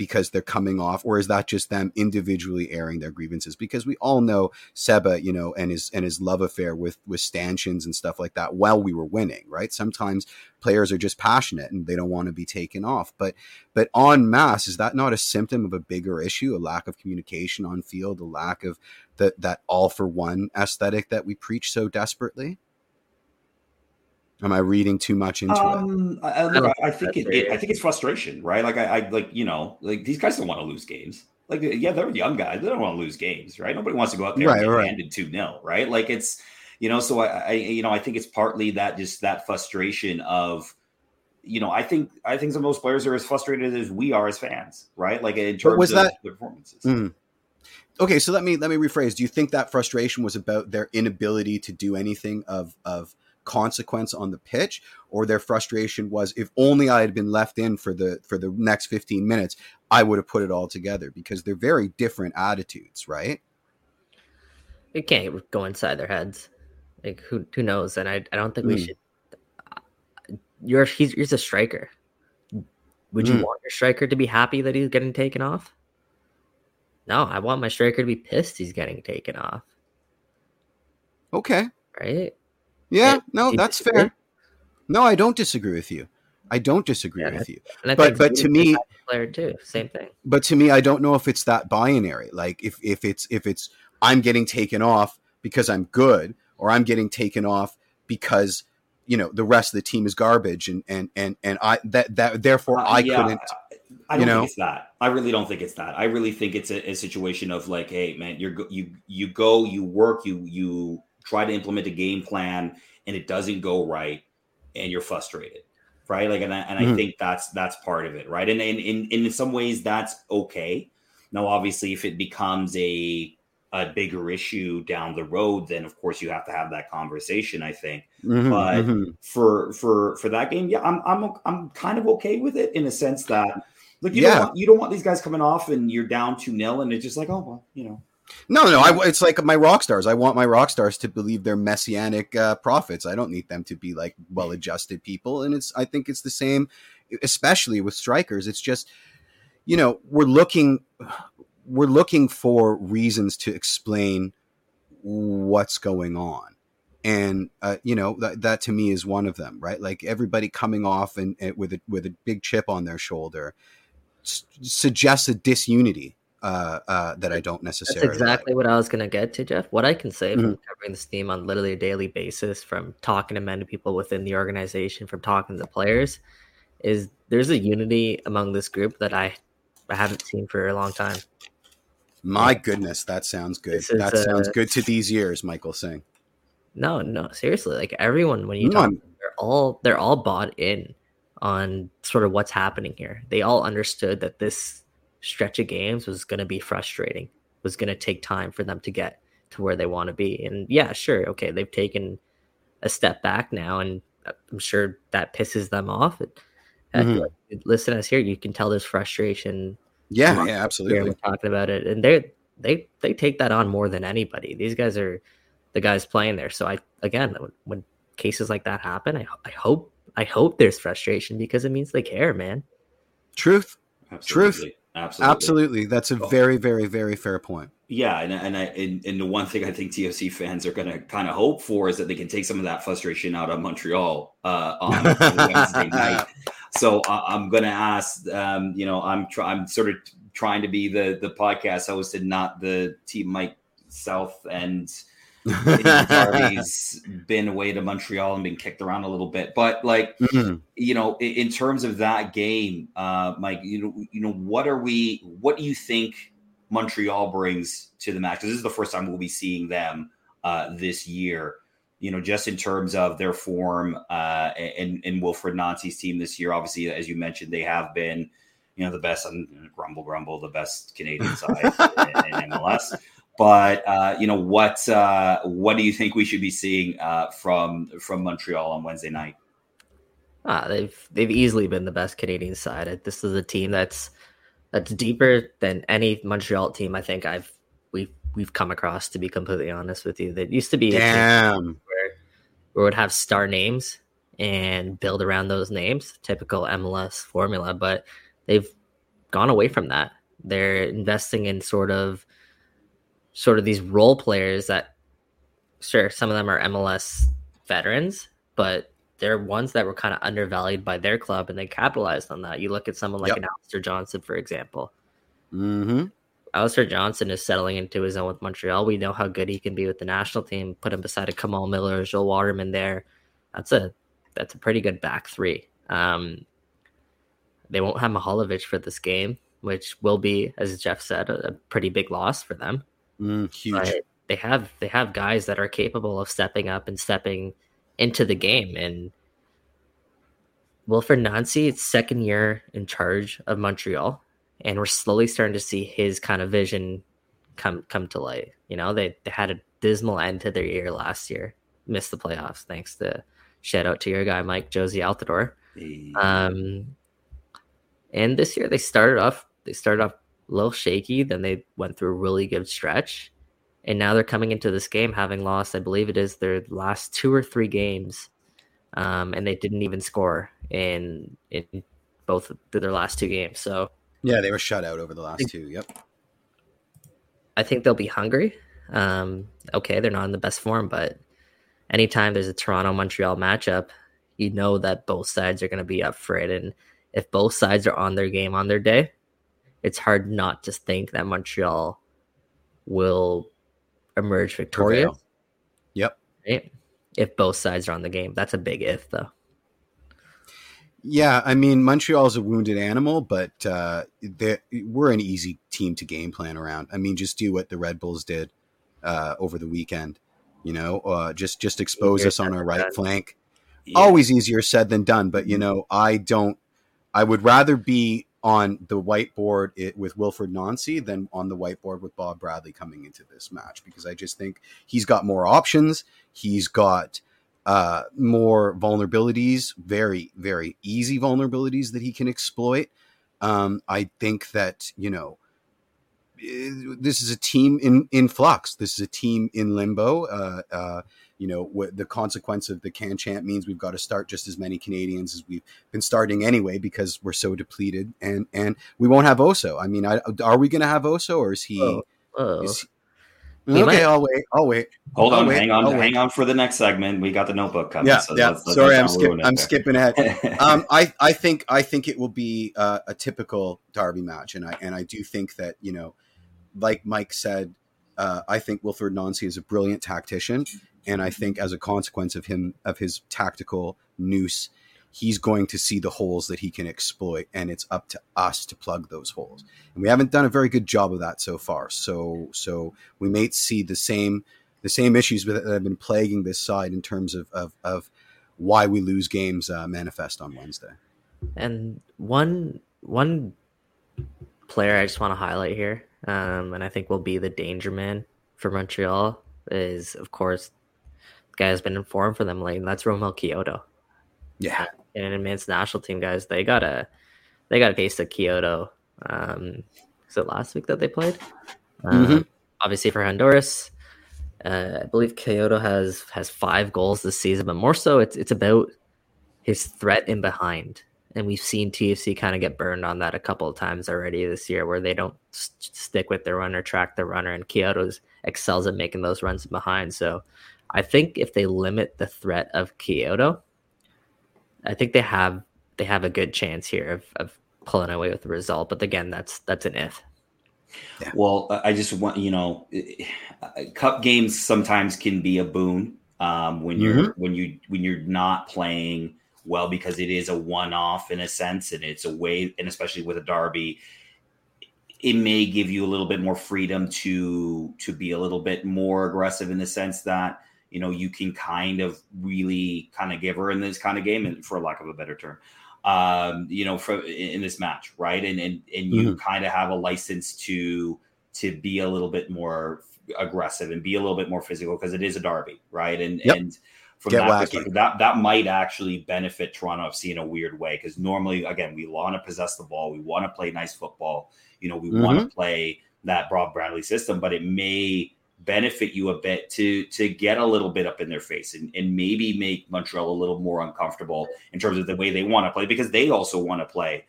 Because they're coming off, or is that just them individually airing their grievances? Because we all know Seba, you know, and his and his love affair with with stanchions and stuff like that while we were winning, right? Sometimes players are just passionate and they don't want to be taken off. But but on mass, is that not a symptom of a bigger issue, a lack of communication on field, a lack of the, that all for one aesthetic that we preach so desperately? Am I reading too much into um, it? I, I, I think it, it, I think it's frustration, right? Like I, I, like you know, like these guys don't want to lose games. Like yeah, they're young guys. They don't want to lose games, right? Nobody wants to go out there right, and right. handed two 0 right? Like it's you know, so I, I, you know, I think it's partly that just that frustration of, you know, I think I think some of those players are as frustrated as we are as fans, right? Like in terms was of that, performances. Mm. Okay, so let me let me rephrase. Do you think that frustration was about their inability to do anything of of consequence on the pitch or their frustration was if only I had been left in for the for the next 15 minutes I would have put it all together because they're very different attitudes right it can't go inside their heads like who who knows and I, I don't think mm. we hmm. should you're he's, he's a striker would you mm. want your striker to be happy that he's getting taken off No, I want my striker to be pissed he's getting taken off. Okay. Right? Yeah, Yeah, no, you that's disagree? fair. No, I don't disagree with you. I don't disagree Yeah. with you. And I But- think but to Zuba's a me- bad player too, same thing. But to me, I don't know if it's that binary. Like if if it's if it's I'm getting taken off because I'm good, or I'm getting taken off because you know the rest of the team is garbage, and and and and I that that therefore Uh, I yeah, couldn't. I you don't know? think it's that. I really don't think it's that. I really think it's a, a situation of like, hey, man, you're go- you you go, you work, you you try to implement a game plan, and it doesn't go right, and you're frustrated, right? Like, and I, and I Mhm. think that's that's part of it, right? And and, and in some ways, that's okay. Now, obviously, if it becomes a a bigger issue down the road, then of course you have to have that conversation. I think Mhm, but- mhm. for for for that game, yeah, I'm I'm I'm kind of okay with it in a sense that look, you Yeah. don't want, you don't want these guys coming off and you're down two 0 and it's just like oh well, you know, No, no, I, it's like my rock stars. I want my rock stars to believe they're messianic uh, prophets. I don't need them to be like well-adjusted people. And it's, I think it's the same, especially with strikers. It's just, you know, we're looking, we're looking for reasons to explain what's going on, and uh, you know that that to me is one of them, right? Like everybody coming off and, and with a with a big chip on their shoulder s- suggests a disunity uh, uh, that I don't That's necessarily. like. exactly what I was gonna get to, Jeff. What I can say from Mm-hmm. covering this team on literally a daily basis, from talking to many people within the organization, from talking to players, is there's a unity among this group that I, I haven't seen for a long time. My goodness, that sounds good. Is, That sounds good to these years, Michael Singh. No, no, seriously. Like everyone, when you No, talk, they're all they're all bought in on sort of what's happening here. They all understood that this stretch of games was going to be frustrating. Was going to take time for them to get to where they want to be. And yeah, sure, okay, they've taken a step back now, and I'm sure that pisses them off. It, I feel Mhm. like, listen, us here, you can tell there's frustration Yeah, yeah, absolutely. we're talking about it and they they they take that on more than anybody these guys are the guys playing there so i again when, when cases like that happen I, I hope i hope there's frustration because it means they care man Truth, absolutely, absolutely, absolutely. That's a very, very, very fair point. yeah. And and I and, and the one thing I think TFC fans are going to kind of hope for is that they can take some of that frustration out on Montreal uh, on Wednesday night. So I, I'm going to ask, um, you know, I'm try, I'm sort of trying to be the the podcast host and not the team Mike South and Darby's been away to Montreal and been kicked around a little bit, but like Mhm. you know, in, in terms of that game, uh, Mike, you know, you know, what are we? What do you think Montreal brings to the match? Because this is the first time we'll be seeing them uh, this year. You know, just in terms of their form uh, and and Wilfried Nancy's team this year. Obviously, as you mentioned, they have been, you know, the best on grumble grumble, the best Canadian side in, in MLS. But uh, you know what? Uh, what do you think we should be seeing uh, from from Montreal on Wednesday night? ah, they've they've easily been the best canadian side this is a team that's that's deeper than any montreal team i think i've we've we've come across to be completely honest with you that used to be Damn. where we would have star names and build around those names, typical MLS formula, but they've gone away from that. They're investing in sort of sort of these role players that sure some of them are MLS veterans, but they're ones that were kind of undervalued by their club and they capitalized on that. You look at someone like Yep. an Alistair Johnston, for example. hmm Alistair Johnston is settling into his own with Montreal. We know how good he can be with the national team. Put him beside a Kamal Miller, Joel Waterman there. That's a that's a pretty good back three. Um, they won't have Mihailovic for this game, which will be, as Jeff said, a, a pretty big loss for them. Mm, huge. But they have they have guys that are capable of stepping up and stepping into the game. And Wilfried Nancy, it's second year in charge of Montreal, and we're slowly starting to see his kind of vision come come to light. You know, they, they had a dismal end to their year last year, missed the playoffs thanks to shout out to your guy Mike Jozy Altidore. Um, and this year they started off they started off a little shaky, then they went through a really good stretch, and now they're coming into this game having lost, I believe it is their last two or three games, um, and they didn't even score in in both of their last two games. So yeah, they were shut out over the last two. Yep. I think they'll be hungry. Um, okay, they're not in the best form, but anytime there's a Toronto Montreal matchup, you know that both sides are going to be up for it. And if both sides are on their game on their day, it's hard not to think that Montreal will emerge victorious. Prevail. Yep. Right? If both sides are on the game. That's a big if, though. Yeah, I mean Montreal's a wounded animal, but uh, we're an easy team to game plan around. I mean, just do what the Red Bulls did uh, over the weekend. You know, uh, just just expose us on our right flank. Yeah. Always easier said than done, but you know, I don't. I would rather be on the whiteboard it, with Wilfried Nancy than on the whiteboard with Bob Bradley coming into this match because I just think he's got more options. He's got uh, more vulnerabilities, very, very easy vulnerabilities that he can exploit. Um, I think that, you know, eh, this is a team in, in flux. This is a team in limbo. Uh, uh, you know, what the consequence of the can chant means we've got to start just as many Canadians as we've been starting anyway because we're so depleted, and and we won't have Oso. I mean, I, are we going to have Oso, or is he? Oh, oh. Is he okay, might. I'll wait. I'll wait. Hold I'll on, wait. hang on, I'll hang wait. on for the next segment. We got the notebook coming. Yeah, so yeah. let's- let's Sorry, I'm skip, I'm skipping ahead. um, I, I think I think it will be uh, a typical Derby match, and I and I do think that you know, like Mike said, uh, I think Wilfried Nancy is a brilliant tactician, and I think as a consequence of him of his tactical noose, he's going to see the holes that he can exploit, and it's up to us to plug those holes. And we haven't done a very good job of that so far. So so we may see the same the same issues that have been plaguing this side in terms of of, of why we lose games uh, manifest on Wednesday. And one one player I just want to highlight here, um, and I think will be the danger man for Montreal is of course guy has been informed for them and that's Romell Quioto. Yeah, And in an advanced national team, guys, they got a they got a taste of Quioto. Um, is it last week that they played? Um, Mhm. Obviously for Honduras, uh, I believe Quioto has has five goals this season, but more so, it's it's about his threat in behind, and we've seen TFC kind of get burned on that a couple of times already this year, where they don't s- stick with their runner, track the runner, and Quioto's excels at making those runs behind. So, I think if they limit the threat of Quioto, I think they have they have a good chance here of, of pulling away with the result. But again, that's that's an if. Well, I just want you know, cup games sometimes can be a boon um, when you're Mm-hmm. when you when you're not playing well because it is a one off in a sense, and it's a way, and especially with a derby, it may give you a little bit more freedom to to be a little bit more aggressive in the sense that you know you can kind of really kind of give her in this kind of game, and for lack of a better term um, you know, for in this match, right? And and and you kind of have a license to to be a little bit more aggressive and be a little bit more physical because it is a derby, right? And Yep. and from Get that perspective, that that might actually benefit Toronto FC in a weird way because normally, again, we want to possess the ball, we want to play nice football, you know, we want to play that Bob Bradley system, but it may benefit you a bit to to get a little bit up in their face and, and maybe make Montreal a little more uncomfortable in terms of the way they want to play because they also want to play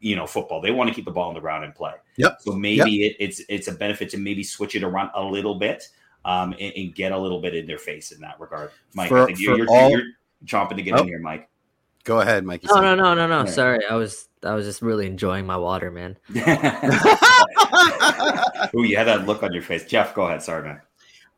you know football they want to keep the ball on the ground and play Yep. so maybe it, it's it's a benefit to maybe switch it around a little bit um and, and get a little bit in their face in that regard mike For- I think you're, for you're, all- you're chomping to get Oh. in here mike Go ahead, mike No, no, no, no, no. Yeah. Sorry, I was I was just really enjoying my water, man. Ooh, you had that look on your face jeff go ahead sorry man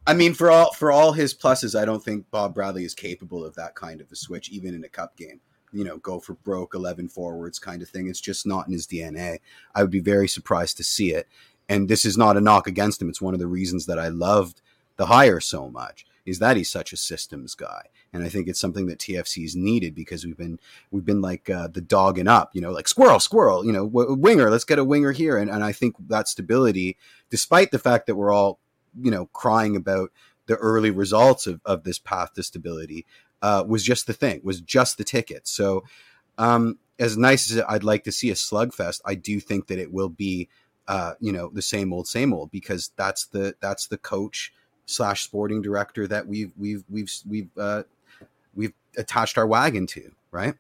I mean, for all for all his pluses, I don't think Bob Bradley is capable of that kind of a switch, even in a cup game. You know, go for broke, eleven forwards kind of thing. It's just not in his DNA. I would be very surprised to see it. And this is not a knock against him. It's one of the reasons that I loved the hire so much is that he's such a systems guy, and I think it's something that TFC's needed because we've been we've been like uh, the dogging up, you know, like squirrel, squirrel, you know, w- winger. Let's get a winger here, and and I think that stability, despite the fact that we're all you know crying about the early results of, of this path to stability uh, was just the thing was just the ticket so um, as nice as i'd like to see a slugfest i do think that it will be uh, you know the same old same old because that's the that's the coach slash sporting director that we've we've we've we've uh, attached our wagon to right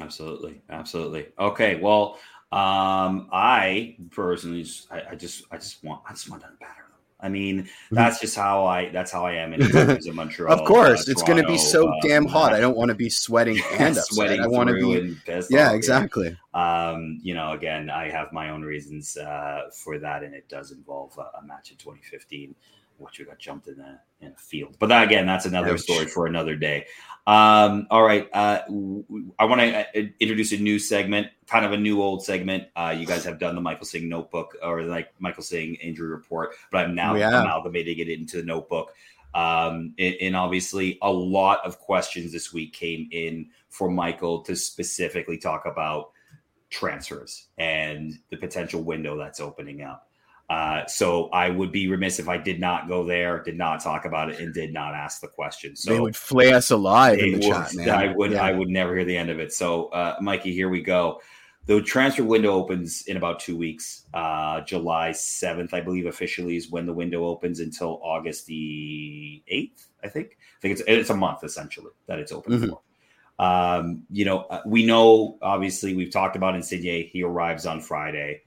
Absolutely, absolutely. Okay, well, um, I personally, just- I, I just, I just want, I just want them better. I mean, that's just how I that's how I am in terms of Montreal. of course, uh, it's going to be so Toronto, damn uh, hot. I don't want to be sweating and sweating I want to be. Yeah, off, exactly. Um, you know, again, I have my own reasons uh, for that, and it does involve a, a match in 2015, which we got jumped in a in a field. But that, again, that's another Ouch. story for another day. Um, all right, uh, I want to uh, introduce a new segment, kind of a new old segment. Uh, you guys have done the Michael Singh notebook or like Michael Singh injury report, but I'm now We have. amalgamating it into the notebook. Um, and, and obviously, a lot of questions this week came in for Michael to specifically talk about transfers and the potential window that's opening up. Uh, so I would be remiss if I did not go there, did not talk about it, and did not ask the question. So they would flay us alive in the chat, man. I would Yeah. I would never hear the end of it. So uh, Mikey, here we go. The transfer window opens in about two weeks. Uh, July seventh, I believe, officially is when the window opens until August the eighth. I think. I think it's it's a month essentially that it's open Mhm. for. Um, you know, uh, we know obviously we've talked about Insigne. He arrives on Friday.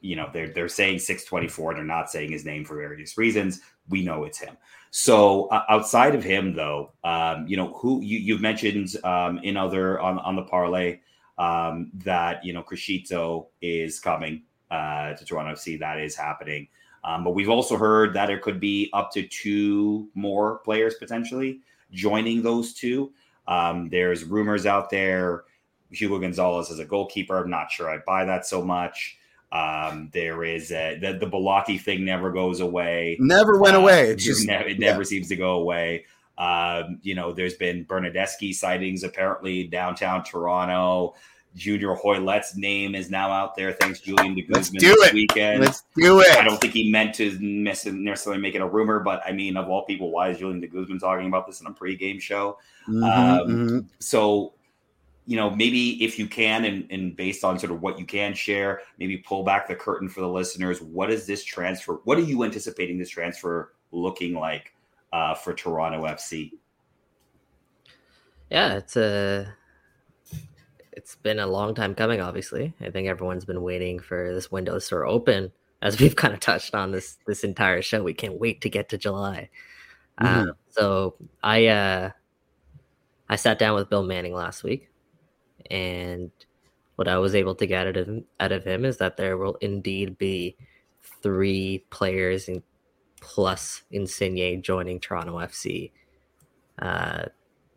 You know, they're they're saying six twenty four. They're not saying his name for various reasons. We know it's him. So uh, outside of him, though, um, you know who you, you've mentioned um, in other on on the parlay um, that you know Criscito is coming uh, to Toronto FC. That is happening. Um, but we've also heard that there could be up to two more players potentially joining those two. Um, there's rumors out there. Hugo Gonzalez as a goalkeeper. I'm not sure I buy that so much. Um, there is a, the the Balaki thing never goes away. Never went Uh, away. It's just ne- it yeah. never seems to go away. Um, you know, there's been Bernardeschi sightings apparently downtown Toronto. Junior Hoilett's name is now out there. Thanks, Julian de Let's Guzman do this it. weekend. let's do it. I don't think he meant to miss- necessarily make it a rumor, but I mean, of all people, why is Julian de Guzman talking about this in a pregame show? Mhm, um, mhm. so you know maybe if you can and, and based on sort of what you can share maybe pull back the curtain for the listeners what is this transfer what are you anticipating this transfer looking like uh, for toronto fc Yeah, it's a it's been a long time coming. Obviously, I think everyone's been waiting for this window to sort of open. As we've kind of touched on this this entire show, we can't wait to get to July. Uh, so I uh, I sat down with Bill Manning last week, and what I was able to get out of him, out of him is that there will indeed be three players in plus Insigne joining Toronto FC uh,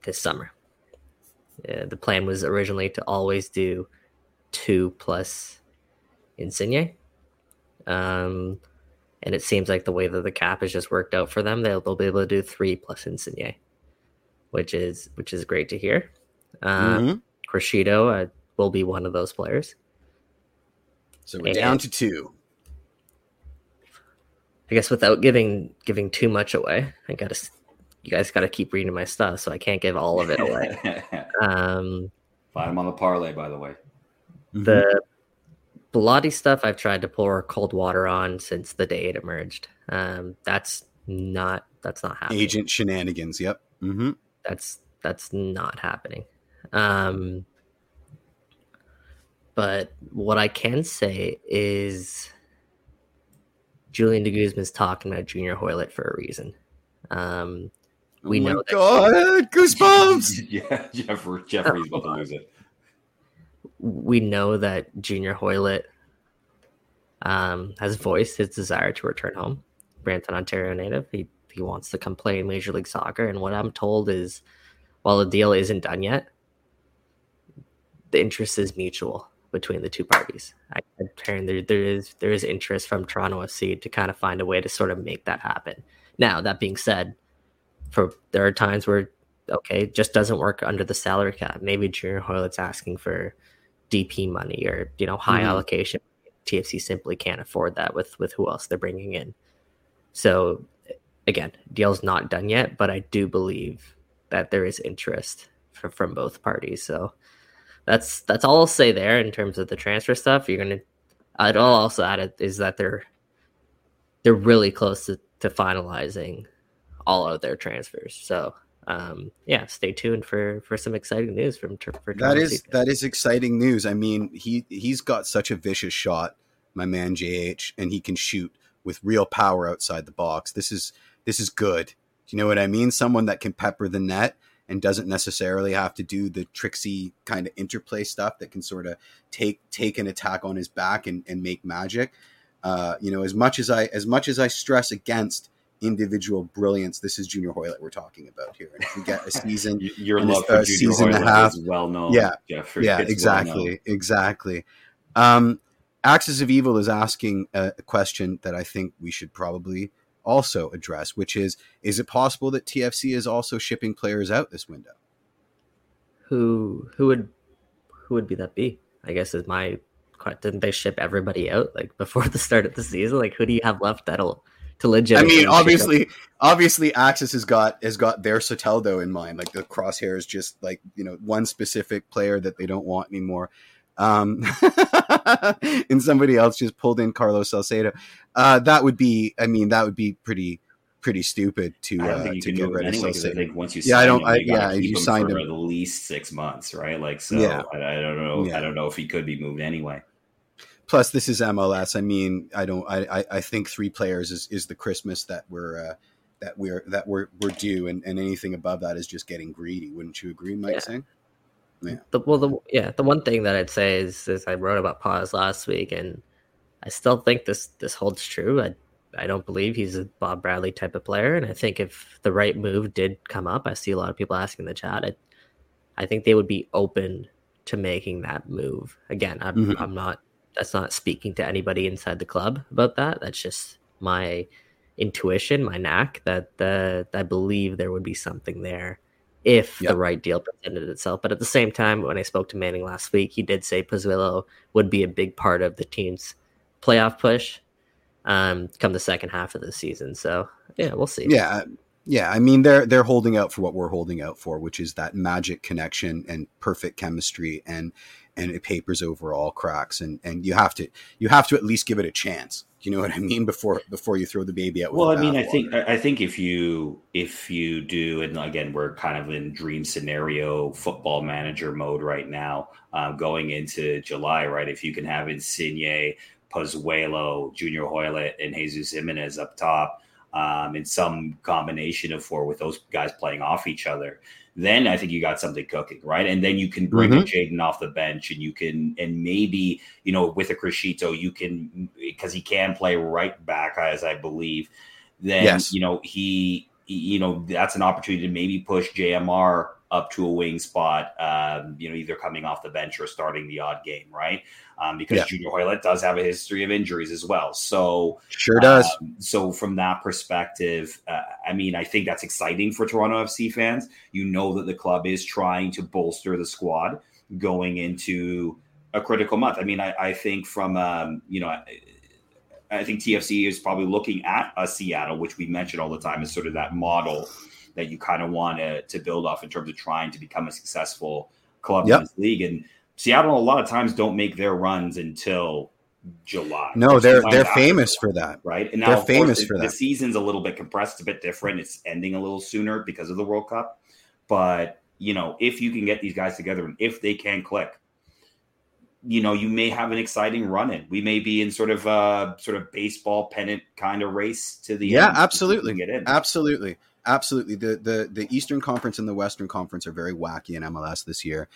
this summer. Uh, the plan was originally to always do two plus Insigne. Um, and it seems like the way that the cap has just worked out for them, they'll, they'll be able to do three plus Insigne, which is which is great to hear. Uh, Mhm. Criscito uh, will be one of those players. So we're and- down to two. I guess without giving giving too much away, I gotta you guys gotta keep reading my stuff, so I can't give all of it away. um, find him on the parlay by the way the Belotti stuff I've tried to pour cold water on since the day it emerged. Um, that's not that's not happening. agent shenanigans. Yep. Mm-hmm. That's that's not happening. Um, but what I can say is Julian de Guzman's talking about Junior Hoilett for a reason. Um, We oh my know that- God, goosebumps. yeah Jeffrey, jeffrey's about to lose it we know that Junior Hoilett um, has voiced his desire to return home. Brampton, Ontario native. He he wants to come play in Major League Soccer. And what I'm told is, while the deal isn't done yet, the interest is mutual between the two parties. I turn there there is there is interest from Toronto FC to kind of find a way to sort of make that happen. Now that being said, for there are times where okay, it just doesn't work under the salary cap. Maybe Junior Hoilett's asking for DP money or you know high Mhm. allocation. TFC simply can't afford that with with who else they're bringing in. So again, deal's not done yet, but I do believe that there is interest for, from both parties. So that's that's all I'll say there in terms of the transfer stuff. You're gonna. I'd also add it is that they're they're really close to, to finalizing all of their transfers. So um, yeah, stay tuned for for some exciting news from for That is FC. that is exciting news. I mean, he he's got such a vicious shot, my man JH, and he can shoot with real power outside the box. This is this is good. Do you know what I mean? Someone that can pepper the net and doesn't necessarily have to do the tricksy kind of interplay stuff that can sort of take take an attack on his back and, and make magic. Uh, you know, as much as I as much as I stress against individual brilliance, this is Junior Hoilett we're talking about here. And if we get a season, your love for Junior season Hoilett and a half, is well known. Yeah, yeah, exactly, well exactly. Um, Axis of Evil is asking a question that I think we should probably also address, which is: Is it possible that TFC is also shipping players out this window? Who who would who would be that be? I guess is my question. didn't they ship everybody out like before the start of the season? Like who do you have left that'll to legit? I mean, obviously, obviously, Axis has got has got their Soteldo in mind. Like the crosshair is just like you know one specific player that they don't want anymore um, and somebody else just pulled in Carlos Salcedo. Uh, that would be, I mean, that would be pretty, pretty stupid to uh, to get rid of anyway, Salcedo. I think once you yeah, I don't, him, I, yeah, you signed for him at least six months, right? Like, so yeah. I, I don't know, yeah. I don't know if he could be moved anyway. Plus, this is MLS. I mean, I don't, I, I think three players is, is the Christmas that we're. Uh, that we're that we're we're due, and, and anything above that is just getting greedy. Wouldn't you agree, Mike? Yeah. Singh? Yeah. The, well, the yeah, the one thing that I'd say is, is I wrote about pause last week, and I still think this this holds true. I I don't believe he's a Bob Bradley type of player, and I think if the right move did come up, I see a lot of people asking in the chat. I, I think they would be open to making that move. Again, I'm mm-hmm. I'm not. That's not speaking to anybody inside the club about that. That's just my intuition, my knack that that I believe there would be something there if yep. the right deal presented itself. But at the same time, when I spoke to Manning last week, he did say Pozuelo would be a big part of the team's playoff push um, come the second half of the season. So yeah, we'll see. Yeah. Yeah, I mean they're they're holding out for what we're holding out for, which is that magic connection and perfect chemistry and and it papers over all cracks and and you have to you have to at least give it a chance you know what I mean before before you throw the baby out. Well, I mean, I think I think if you if you do, and again, we're kind of in dream scenario football manager mode right now, um, going into July, right? If you can have Insigne, Pozuelo, Junior Hoilett, and Jesus Jimenez up top, um, in some combination of four with those guys playing off each other then I think you got something cooking, right? And then you can bring mm-hmm. Jayden off the bench, and you can, and maybe you know with a Criscito, you can because he can play right back, as I believe. Then yes. you know he, you know that's an opportunity to maybe push JMR up to a wing spot, um, you know, either coming off the bench or starting the odd game, right? Um, because yeah. Junior Hoilett does have a history of injuries as well. So sure does. Um, so from that perspective, uh, I mean, I think that's exciting for Toronto FC fans. You know that the club is trying to bolster the squad going into a critical month. I mean, I, I think from um, you know. I, I think TFC is probably looking at a Seattle, which we mention all the time, as sort of that model that you kind of want to, to build off in terms of trying to become a successful club yep. in this league. And Seattle a lot of times don't make their runs until July. No, they're they're famous for that, right? And now they're famous the, for that. The season's a little bit compressed, a bit different. It's ending a little sooner because of the World Cup. But you know, if you can get these guys together and if they can click, you know, you may have an exciting run in. We may be in sort of a sort of baseball pennant kind of race to the yeah, absolutely, get in. absolutely. Absolutely. The, the the Eastern Conference and the Western Conference are very wacky in MLS this year.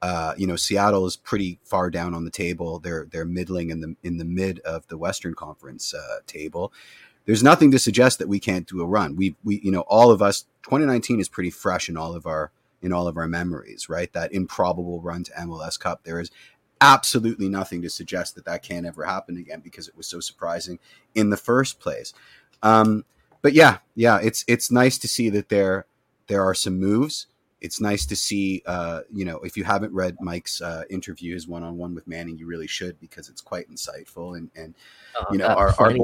Uh, you know, Seattle is pretty far down on the table. They're they're middling in the in the mid of the Western Conference uh, table. There's nothing to suggest that we can't do a run. We we you know all of us. 2019 is pretty fresh in all of our in all of our memories, right? That improbable run to MLS Cup. There is absolutely nothing to suggest that that can't ever happen again because it was so surprising in the first place. Um, but yeah, yeah, it's it's nice to see that there there are some moves. It's nice to see, uh, you know, if you haven't read Mike's uh, interview, his one on one with Manning, you really should because it's quite insightful and and oh, you know our, our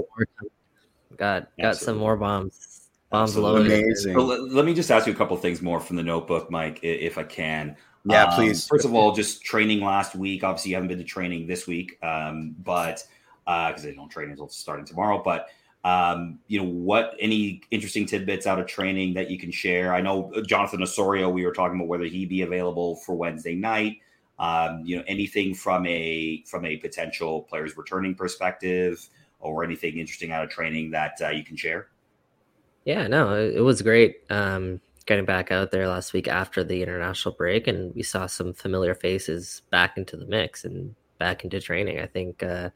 got got some more bombs bombs loaded. Amazing. let, let, me just ask you a couple things more from the notebook, Mike, if I can. Yeah, um, please. First of all, just training last week. Obviously, you haven't been to training this week, um, but because uh, they don't train until starting tomorrow. But um, you know, what any interesting tidbits out of training that you can share? I know uh, Jonathan Osorio, we were talking about whether he be available for Wednesday night. Um, you know, anything from a from a potential players returning perspective, or anything interesting out of training that uh, you can share? Yeah, no, it, it was great. Um, getting back out there last week after the international break, and we saw some familiar faces back into the mix and back into training. I think, uh,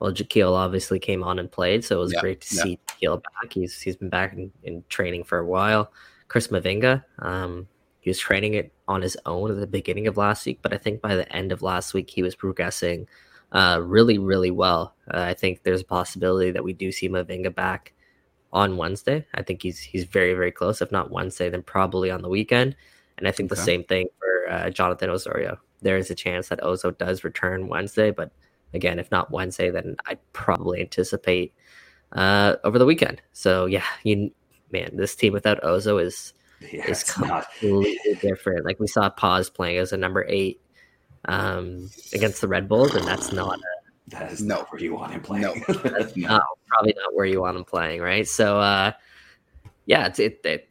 well, Jahkeele obviously came on and played, so it was Yeah, great to yeah. see Jahkeele back. He's he's been back in, in training for a while. Chris Mavinga, um, he was training it on his own at the beginning of last week, but I think by the end of last week he was progressing uh, really, really well. Uh, I think there's a possibility that we do see Mavinga back on Wednesday. I think he's he's very very close. If not Wednesday, then probably on the weekend. And I think the same thing for uh, Jonathan Osorio. There is a chance that Ozo does return Wednesday, but again, if not Wednesday, then I'd probably anticipate uh, over the weekend. So yeah, you man, this team without Ozo is Yeah, is it's not. completely different. Like we saw Paz playing as a number eight um, against the Red Bulls, and that's not That is No. not where you want him playing. No. No. no, probably not where you want him playing, right? So, uh, yeah, it's it, it.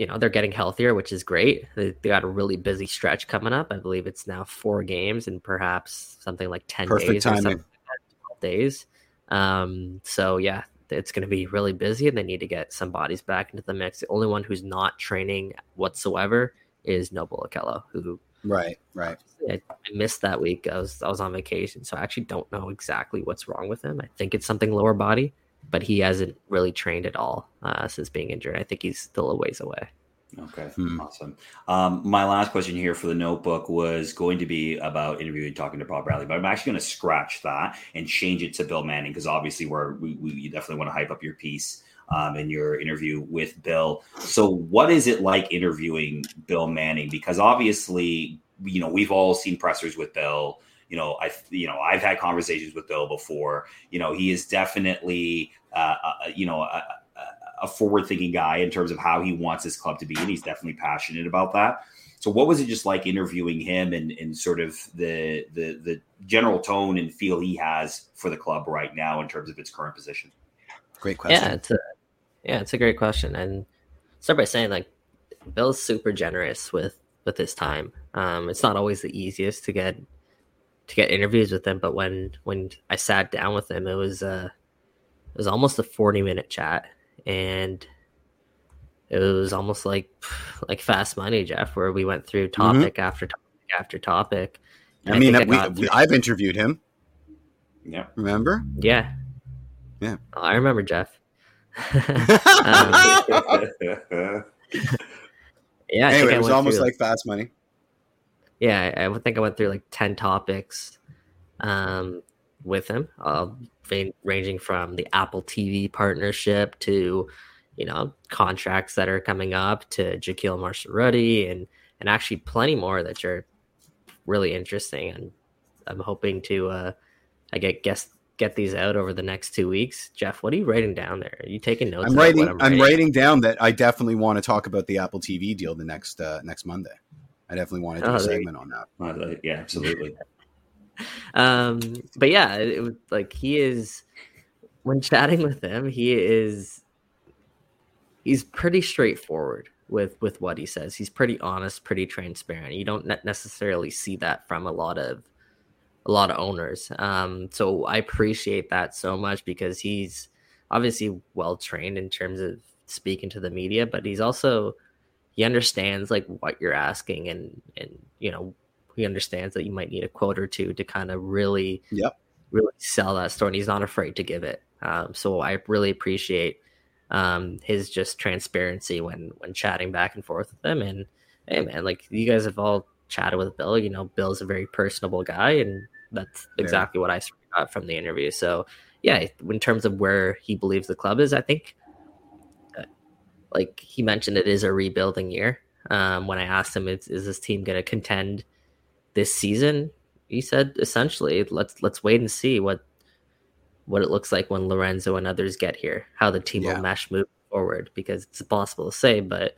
You know, they're getting healthier, which is great. They, they got a really busy stretch coming up. I believe it's now four games and perhaps something like ten Perfect days or timing. something like 12 days. Um, so yeah, it's going to be really busy, and they need to get some bodies back into the mix. The only one who's not training whatsoever is Noble Okello, who Right, right. I, I missed that week. I was I was on vacation, so I actually don't know exactly what's wrong with him. I think it's something lower body, but he hasn't really trained at all uh, since being injured. I think he's still a ways away. Okay, Hmm. awesome. Um, my last question here for the notebook was going to be about interviewing, talking to Bob Bradley, but I'm actually going to scratch that and change it to Bill Manning because obviously we're, we we you definitely want to hype up your piece um, in your interview with Bill. So, what is it like interviewing Bill Manning? Because obviously, you know, we've all seen pressers with Bill. You know, I you know I've had conversations with Bill before. You know, he is definitely uh, uh, you know. A, a forward thinking guy in terms of how he wants his club to be, and he's definitely passionate about that. So, what was it just like interviewing him and, and sort of the, the the general tone and feel he has for the club right now in terms of its current position? Great question. Yeah, it's a yeah, it's a great question. And start by saying like Bill's super generous with with his time. Um, it's not always the easiest to get to get interviews with him, but when when I sat down with him, it was uh it was almost a forty minute chat, and it was almost like like fast money, Jeff, where we went through topic after topic after topic. And I mean, think we, we, I've interviewed him. Yeah. Remember? yeah, Yeah. Oh, I remember Jeff. Um, yeah, I anyway, I it was almost through, like fast money. Yeah, I I think I went through like ten topics um, with him, uh, ranging from the Apple TV partnership to you know contracts that are coming up to Jahkeele Marshall-Rutty and and actually plenty more that are really interesting. And I'm hoping to uh, I get guess get these out over the next two weeks. Jeff, what are you writing down there? Are you taking notes? I'm writing. what I'm writing down that I definitely want to talk about the Apple TV deal the next uh, next Monday. I definitely want to do Oh, a segment on that. Yeah, absolutely. um but yeah it, was like he is when chatting with him he is he's pretty straightforward with with what he says he's pretty honest pretty transparent you don't ne- necessarily see that from a lot of a lot of owners um so i appreciate that so much because he's obviously well trained in terms of speaking to the media but he's also he understands like what you're asking and and you know he understands that you might need a quote or two to kind of really Yep. really sell that story and he's not afraid to give it um, so i really appreciate um, his just transparency when when chatting back and forth with them and hey man like you guys have all chatted with bill you know bill's a very personable guy and that's Yeah. exactly what i got from the interview so yeah in terms of where he believes the club is i think like he mentioned it is a rebuilding year. Um, when i asked him is, is this team going to contend this season? He said essentially let's let's wait and see what what it looks like when lorenzo and others get here how the team Yeah. will mesh move forward because it's impossible to say but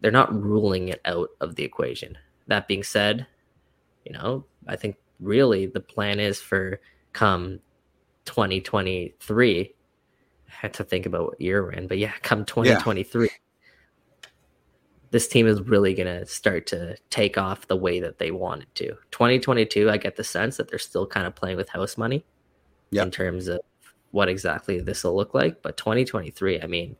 they're not ruling it out of the equation. That being said you know i think really the plan is for come 2023 I had to think about what year we're in but yeah come 2023 this team is really going to start to take off the way that they want it to 2022 i get the sense that they're still kind of playing with house money Yep. in terms of what exactly this will look like. But 2023, I mean,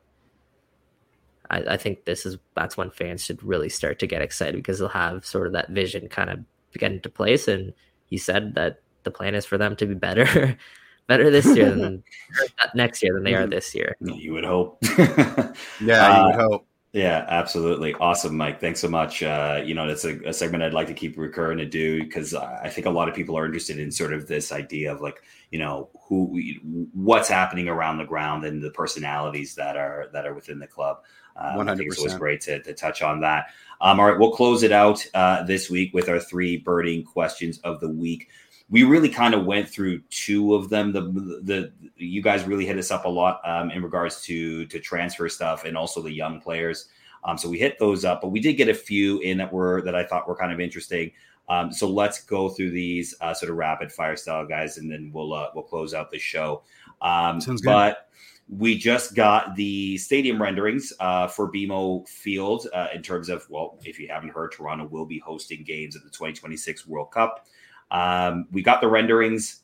I, I think this is that's when fans should really start to get excited because they'll have sort of that vision kind of get into place. And he said that the plan is for them to be better, better this year than next year than they are this year. You would hope. yeah, uh, you would hope. Yeah, absolutely. Awesome, Mike. Thanks so much. Uh, you know, that's a, a, segment I'd like to keep recurring to do because I think a lot of people are interested in sort of this idea of like, you know, who, what's happening around the ground and the personalities that are that are within the club. Um, I think it's always great to, to touch on that. Um, all right, we'll close it out uh, this week with our three birding questions of the week we really kind of went through two of them. The the you guys really hit us up a lot um, in regards to to transfer stuff and also the young players. Um, so we hit those up, but we did get a few in that were that I thought were kind of interesting. Um, so let's go through these uh, sort of rapid fire style guys, and then we'll uh, we'll close out the show. Um, Sounds good. But we just got the stadium renderings uh, for BMO Field uh, in terms of well, if you haven't heard, Toronto will be hosting games at the 2026 World Cup. Um, we got the renderings.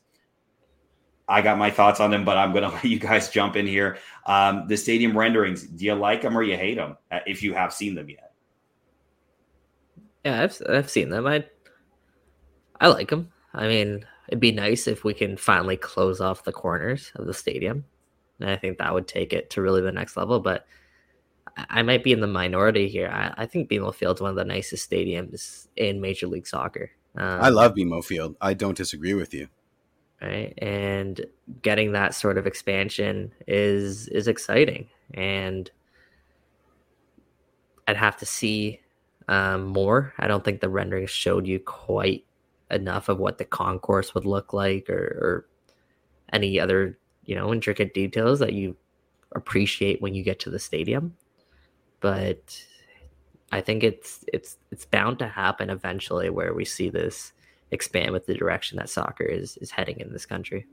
I got my thoughts on them, but I'm going to let you guys jump in here. Um, the stadium renderings, do you like them or you hate them uh, if you have seen them yet? Yeah, I've, I've seen them. I, I like them. I mean, it'd be nice if we can finally close off the corners of the stadium. And I think that would take it to really the next level. But I might be in the minority here. I, I think BMO Field's one of the nicest stadiums in Major League Soccer. Um, I love BMO Field. I don't disagree with you. Right, and getting that sort of expansion is is exciting, and I'd have to see um, more. I don't think the renderings showed you quite enough of what the concourse would look like, or, or any other you know intricate details that you appreciate when you get to the stadium. But I think it's it's it's bound to happen eventually where we see this expand with the direction that soccer is is heading in this country.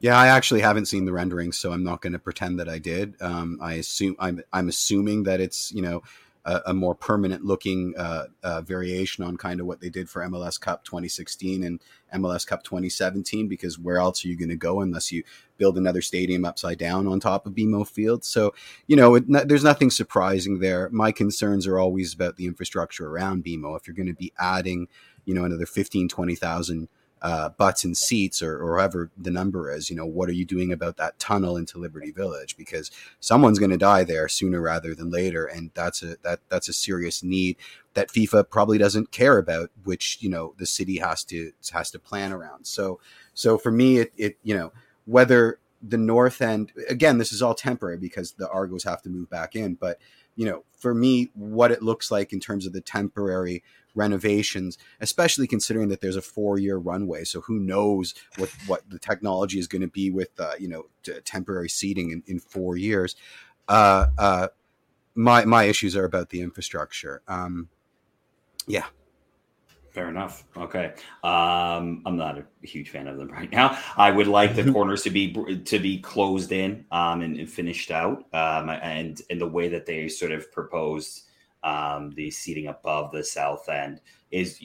Yeah, I actually haven't seen the renderings, so I'm not going to pretend that I did. Um, I assume I'm I'm assuming that it's you know a, a more permanent looking uh, uh, variation on kind of what they did for MLS Cup 2016 and MLS Cup 2017. Because where else are you going to go unless you build another stadium upside down on top of BMO Field? So you know, it, there's nothing surprising there. My concerns are always about the infrastructure around BMO. If you're going to be adding, you know, another 15, 20,000 uh, butts and seats or, or whatever the number is, you know, what are you doing about that tunnel into Liberty Village? Because someone's going to die there sooner rather than later, and that's a that that's a serious need that FIFA probably doesn't care about, which you know the city has to has to plan around. So so for me, it it you know whether the north end again, this is all temporary because the Argos have to move back in, but you know, for me, what it looks like in terms of the temporary renovations, especially considering that there's a four year runway. So who knows what, what the technology is going to be with, uh, you know, t- temporary seating in, in four years. Uh, uh, my, my issues are about the infrastructure. Um, yeah. Fair enough. Okay. Um, I'm not a huge fan of them right now. I would like the corners to be to be closed in um, and, and finished out, um, and in the way that they sort of proposed um, the seating above the south end is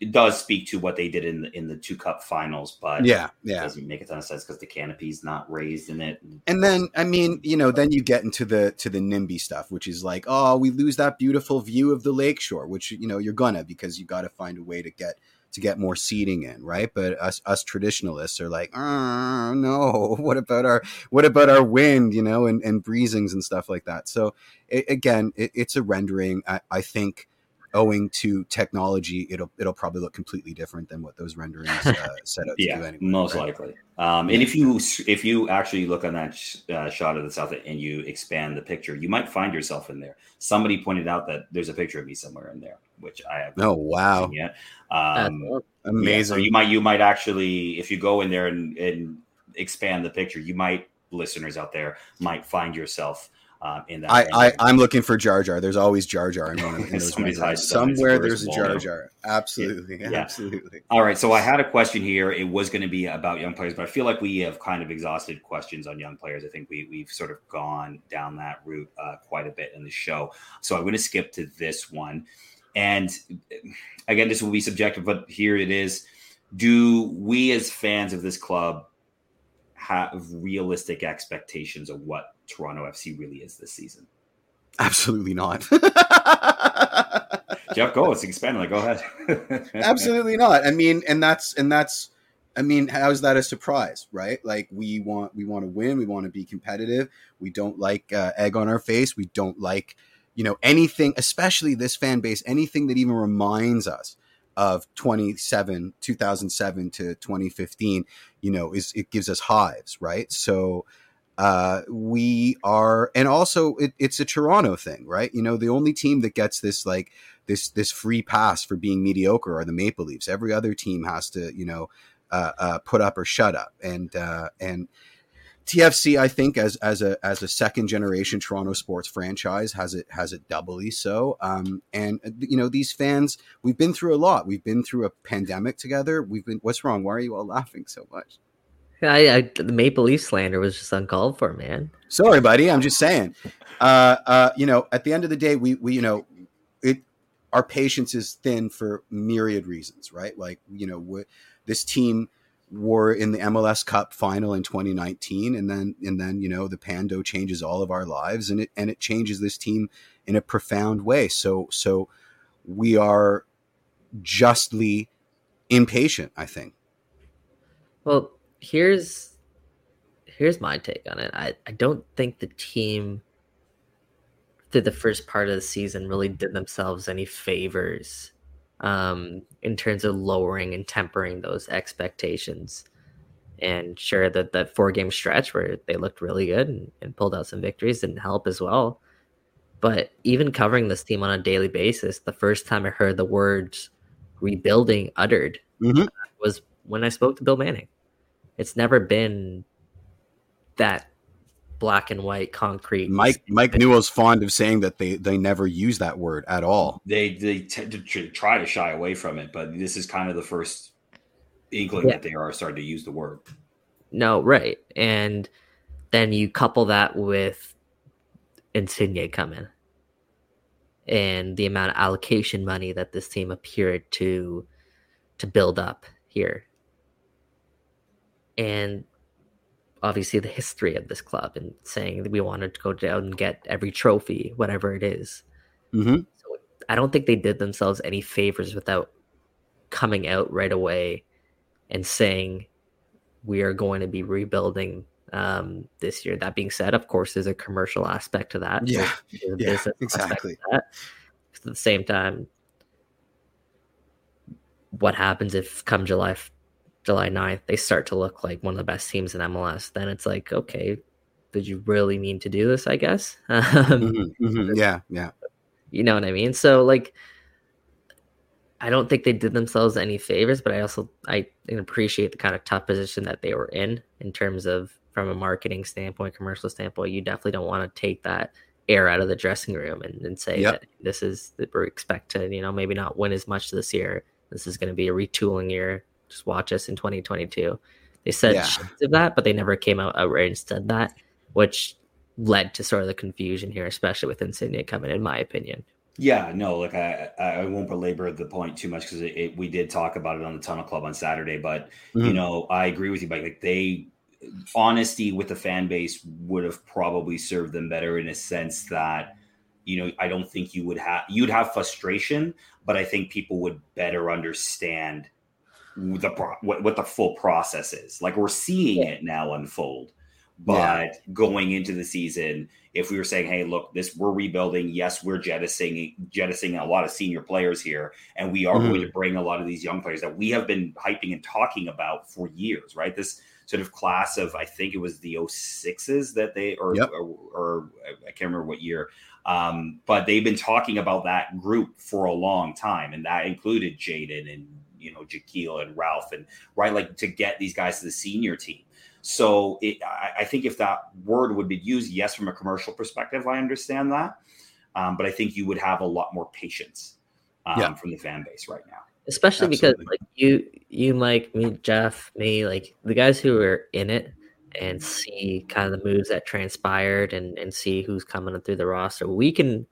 it does speak to what they did in the in the two cup finals, but yeah, yeah, doesn't make a ton of sense because the canopy's not raised in it. And then I mean, you know, then you get into the to the NIMBY stuff, which is like, oh, we lose that beautiful view of the lakeshore, which you know you're gonna because you got to find a way to get to get more seating in, right? But us us traditionalists are like, oh, no, what about our what about our wind, you know, and, and breezings and stuff like that. So it, again, it, it's a rendering. I, I think owing to technology, it'll it'll probably look completely different than what those renderings uh, set out yeah, to do anyway. Most right? likely. Um, and if you if you actually look on that sh- uh, shot of the south and you expand the picture, you might find yourself in there. Somebody pointed out that there's a picture of me somewhere in there, which I have. Oh wow! Yet. Um, Amazing. Yeah, so you might you might actually if you go in there and, and expand the picture, you might listeners out there might find yourself um, in that. I, I am looking for Jar Jar. There's always Jar Jar in one of those. Somewhere there's a Jar Jar. Absolutely, yeah. absolutely. All right. So I had a question here. It was going to be about young players, but I feel like we have kind of exhausted questions on young players. I think we we've sort of gone down that route uh, quite a bit in the show. So I'm going to skip to this one. And again, this will be subjective, but here it is. Do we as fans of this club have realistic expectations of what Toronto FC really is this season? Absolutely not. Jeff, go. It's expanding. Like, go ahead. Absolutely not. I mean, and that's and that's. I mean, how is that a surprise, right? Like we want we want to win. We want to be competitive. We don't like uh, egg on our face. We don't like you know anything, especially this fan base, anything that even reminds us of 27 2007 to 2015 you know is it gives us hives right? So uh, we are and also it, it's a toronto thing right? You know the only team that gets this like this this free pass for being mediocre are the maple leafs. Every other team has to you know uh, uh, put up or shut up. And uh, and TFC, I think, as as a as a second generation Toronto sports franchise, has it has it doubly so. Um, and you know, these fans, we've been through a lot. We've been through a pandemic together. We've been. What's wrong? Why are you all laughing so much? I, I the Maple Leaf slander was just uncalled for, man. Sorry, buddy. I'm just saying. Uh, uh, you know, at the end of the day, we we you know, it our patience is thin for myriad reasons, right? Like you know, this team were in the MLS Cup final in 2019 and then and then you know the Pando changes all of our lives and it and it changes this team in a profound way. So so we are justly impatient I think. Well here's here's my take on it. I, I don't think the team through the first part of the season really did themselves any favors um, in terms of lowering and tempering those expectations. And sure that that four game stretch where they looked really good and, and pulled out some victories didn't help as well. But even covering this team on a daily basis, the first time I heard the words rebuilding uttered mm-hmm. was when I spoke to Bill Manning. It's never been that black and white concrete. Mike Mike Newell's fond of saying that they they never use that word at all. They they tend to try to shy away from it, but this is kind of the first inkling yeah. that they are starting to use the word. No, right, and then you couple that with Insigne coming and the amount of allocation money that this team appeared to to build up here. And obviously the history of this club and saying that we wanted to go down and get every trophy, whatever it is. Mm-hmm. So I don't think they did themselves any favors without coming out right away and saying we are going to be rebuilding um, this year. That being said, of course, there's a commercial aspect to that. Yeah, yeah exactly. At the same time, what happens if come July July 9th, they start to look like one of the best teams in MLS, then it's like, okay, did you really mean to do this? I guess. Um, mm-hmm, mm-hmm. Yeah, yeah. You know what I mean? So like, I don't think they did themselves any favors, but I also I appreciate the kind of tough position that they were in in terms of from a marketing standpoint, commercial standpoint. You definitely don't want to take that air out of the dressing room and, and say yep. that this is that we expect to you know maybe not win as much this year. This is going to be a retooling year just watch us in 2022. They said yeah. of that, but they never came out outright and said that, which led to sort of the confusion here, especially with Insigne coming, in my opinion. Yeah, no, like I, I won't belabor the point too much because we did talk about it on the Tunnel Club on Saturday, but mm-hmm. you know, I agree with you. But like they, honesty with the fan base would have probably served them better in a sense that, you know, I don't think you would have you'd have frustration, but I think people would better understand the what, what the full process is. Like we're seeing yeah. it now unfold. But yeah. going into the season, if we were saying, "Hey, look, this we're rebuilding. Yes, we're jettisoning jettisoning a lot of senior players here, and we are mm-hmm. going to bring a lot of these young players that we have been hyping and talking about for years." Right? This sort of class of I think it was the 06s that they or yep. or, or, I can't remember what year. Um, but they've been talking about that group for a long time, and that included Jayden and you know Jahkeele and Ralph and right like to get these guys to the senior team. So it, I, I, think if that word would be used, yes, from a commercial perspective, I understand that, um, but I think you would have a lot more patience um, yeah. from the fan base right now. Especially Absolutely. because like you, you, Mike, me, Jeff, me, like the guys who are in it and see kind of the moves that transpired and and see who's coming through the roster. We can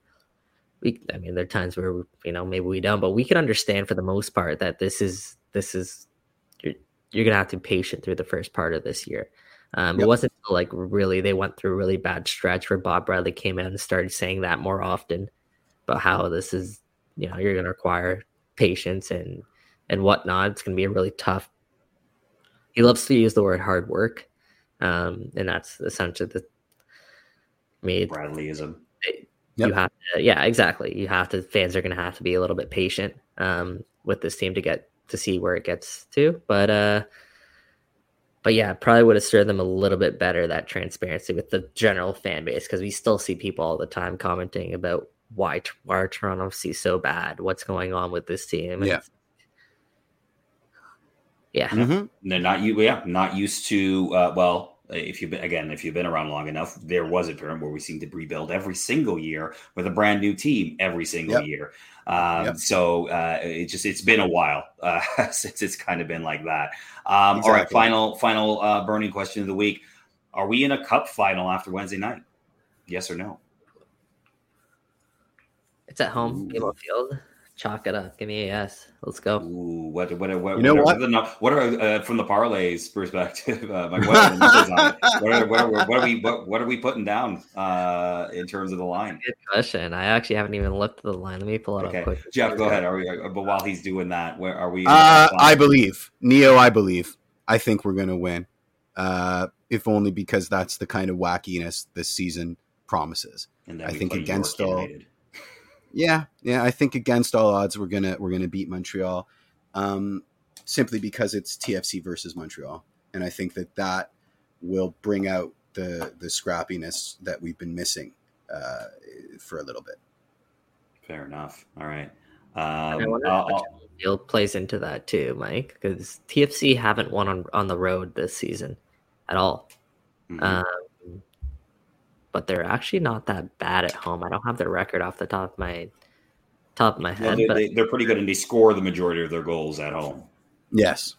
we i mean there are times where you know maybe we don't but we can understand for the most part that this is this is you're, you're gonna have to be patient through the first part of this year Um, Yep. It wasn't like really they went through a really bad stretch where Bob Bradley came out and started saying that more often about how this is, you know, you're going to require patience and and whatnot. It's going to be a really tough. He loves to use the word hard work, um, and that's essentially the. I mean, Bradleyism. Yep. you have to, yeah, exactly. You have to. Fans are going to have to be a little bit patient um, with this team to get to see where it gets to, but uh, but yeah, probably would have served them a little bit better that transparency with the general fan base because we still see people all the time commenting about why why are Toronto FC so bad? What's going on with this team? And Yeah. it's- yeah, Mhm. They're not you, yeah, not used to. Uh, well, if you've been again, if you've been around long enough, there was a period where we seemed to rebuild every single year with a brand new team every single Yep. year. Um, Yep. So uh, it just it's been a while uh, since it's kind of been like that. Um, All right, final final uh, burning question of the week: Are we in a cup final after Wednesday night? Yes or no? it's at home, Ooh. Gable Field. Chalk it up. Give me a yes. Let's go. Ooh, what what what? You know what? what? Are, the what are uh, from the parlays perspective? Uh, like, what, are the numbers on it? What, are, what, are, what are we what, what are we putting down uh, in terms of the line? Good question. I actually haven't even looked at the line. Let me pull it Okay, up quick. Jeff, go ahead. Are we? uh, But while he's doing that, where are we? Uh, I believe Neo. I believe. I think we're gonna win. Uh, if only because that's the kind of wackiness this season promises. And I think against York all- United. Yeah, yeah. I think against all odds, we're gonna we're gonna beat Montreal, um, simply because it's TFC versus Montreal, and I think that that will bring out the the scrappiness that we've been missing uh, for a little bit. Fair enough. All right. And I Um, wonder I'll- if I'll- the field plays into that too, Mike, because TFC haven't won on, on the road this season at all. mhm. Um, but they're actually not that bad at home. I don't have the record off the top of my top of my Well, head, they, but they, they're pretty good, and they score the majority of their goals at home. Yes,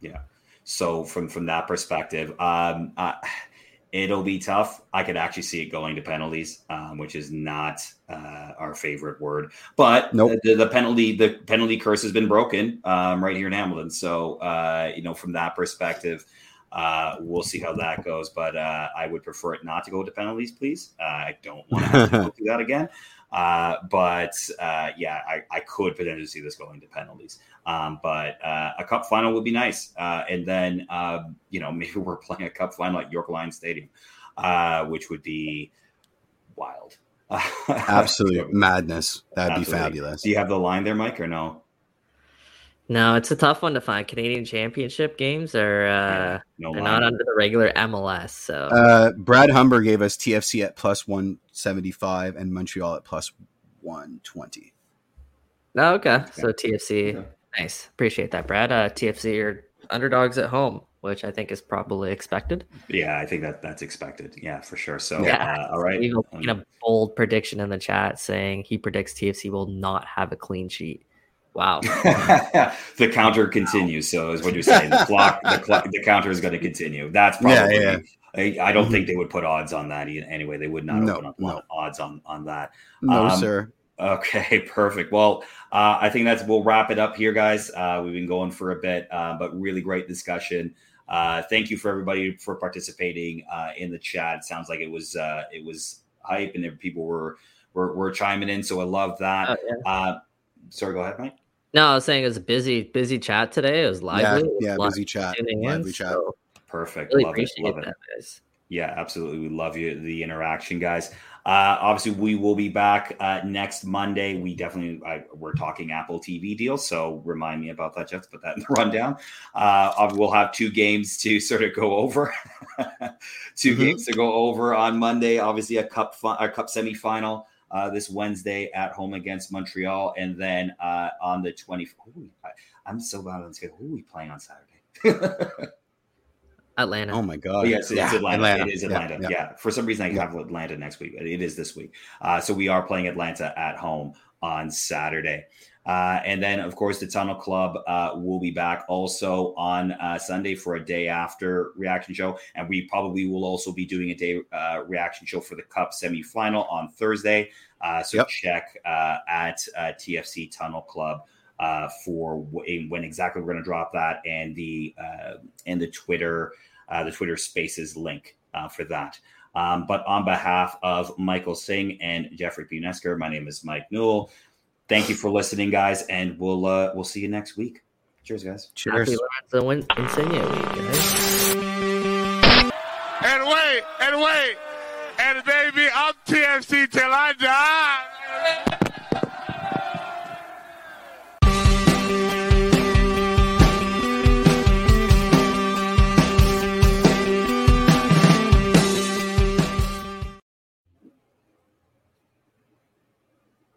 Yeah. So from from that perspective, um, uh, it'll be tough. I could actually see it going to penalties, um, which is not uh, our favorite word. But Nope. the, the penalty the penalty curse has been broken um, right here in Hamilton. So uh, you know from that perspective. Uh, we'll see how that goes, but uh, I would prefer it not to go to penalties, please. Uh, I don't want to have to go through that again. Uh, but uh, yeah, I, I could potentially see this going to penalties. Um, but uh, a cup final would be nice. Uh, and then, um, you know, maybe we're playing a cup final at York Lions Stadium, uh, which would be wild. absolute madness. That'd be fabulous. Do you have the line there, Mike, or no? No, it's a tough one to find. Canadian Championship games are uh, no they're not under the regular MLS, so Uh, Brad Humber gave us TFC at plus one seventy five and Montreal at plus one twenty. no, okay. So TFC, Okay. nice, appreciate that, Brad. Uh, TFC are underdogs at home, which I think is probably expected. Yeah, I think that that's expected. Yeah, for sure. So, Yeah. uh, all right. Even Um, a bold prediction in the chat saying he predicts TFC will not have a clean sheet. Wow. the counter continues. So, is what you're saying. The clock, the clock, the counter is going to continue. That's probably. Yeah, I, I don't think they would put odds on that anyway. They would not No, open up no. odds on on that. No, Um, sir. Okay, perfect. Well, uh, I think that's we'll wrap it up here, guys. Uh, we've been going for a bit, uh, but really great discussion. Uh, thank you for everybody for participating uh, in the chat. Sounds like it was uh, it was hype, and people were were, were chiming in. So I love that. Oh, yeah. Uh, sorry, go ahead, Mike. No, I was saying it was a busy, busy chat today. It was Yeah, lively. It was yeah, a busy chat, tuning lively chat. so Perfect. Really love it. appreciate Love it. guys. Yeah, absolutely. We love you, the interaction, guys. Uh, obviously, we will be back uh, next Monday. We definitely I, we're talking Apple TV deal, so remind me about that. Just put that in the rundown. Uh, we'll have two games to sort of go over. 2 Mhm. games to go over on Monday. Obviously, a cup fi- a cup semifinal uh, this Wednesday at home against Montreal, and then uh, on the twenty. I'm so bad on schedule. Who are we playing on Saturday? Atlanta. Oh my god. Oh, yes, it's Yeah, Atlanta. It is Atlanta. Yeah, yeah. For some reason, I Yeah. have Atlanta next week. but It is this week. Uh, so we are playing Atlanta at home on Saturday. Uh, and then, of course, the Tunnel Club uh, will be back also on uh, Sunday for a day after reaction show. And we probably will also be doing a day uh, reaction show for the Cup semifinal on Thursday. Uh, so Yep. check uh, at uh, TFC Tunnel Club uh, for w- when exactly we're going to drop that and the uh, and the Twitter uh, the Twitter Spaces link uh, for that. Um, but on behalf of Michael Singh and Jeffrey Punesker, my name is Mike Newell. Thank you for listening, guys, and we'll uh, we'll see you next week. Cheers, guys. Cheers. Happy Lorenzo Insigne week, guys. And wait, and wait, and baby, I'm TFC till I die.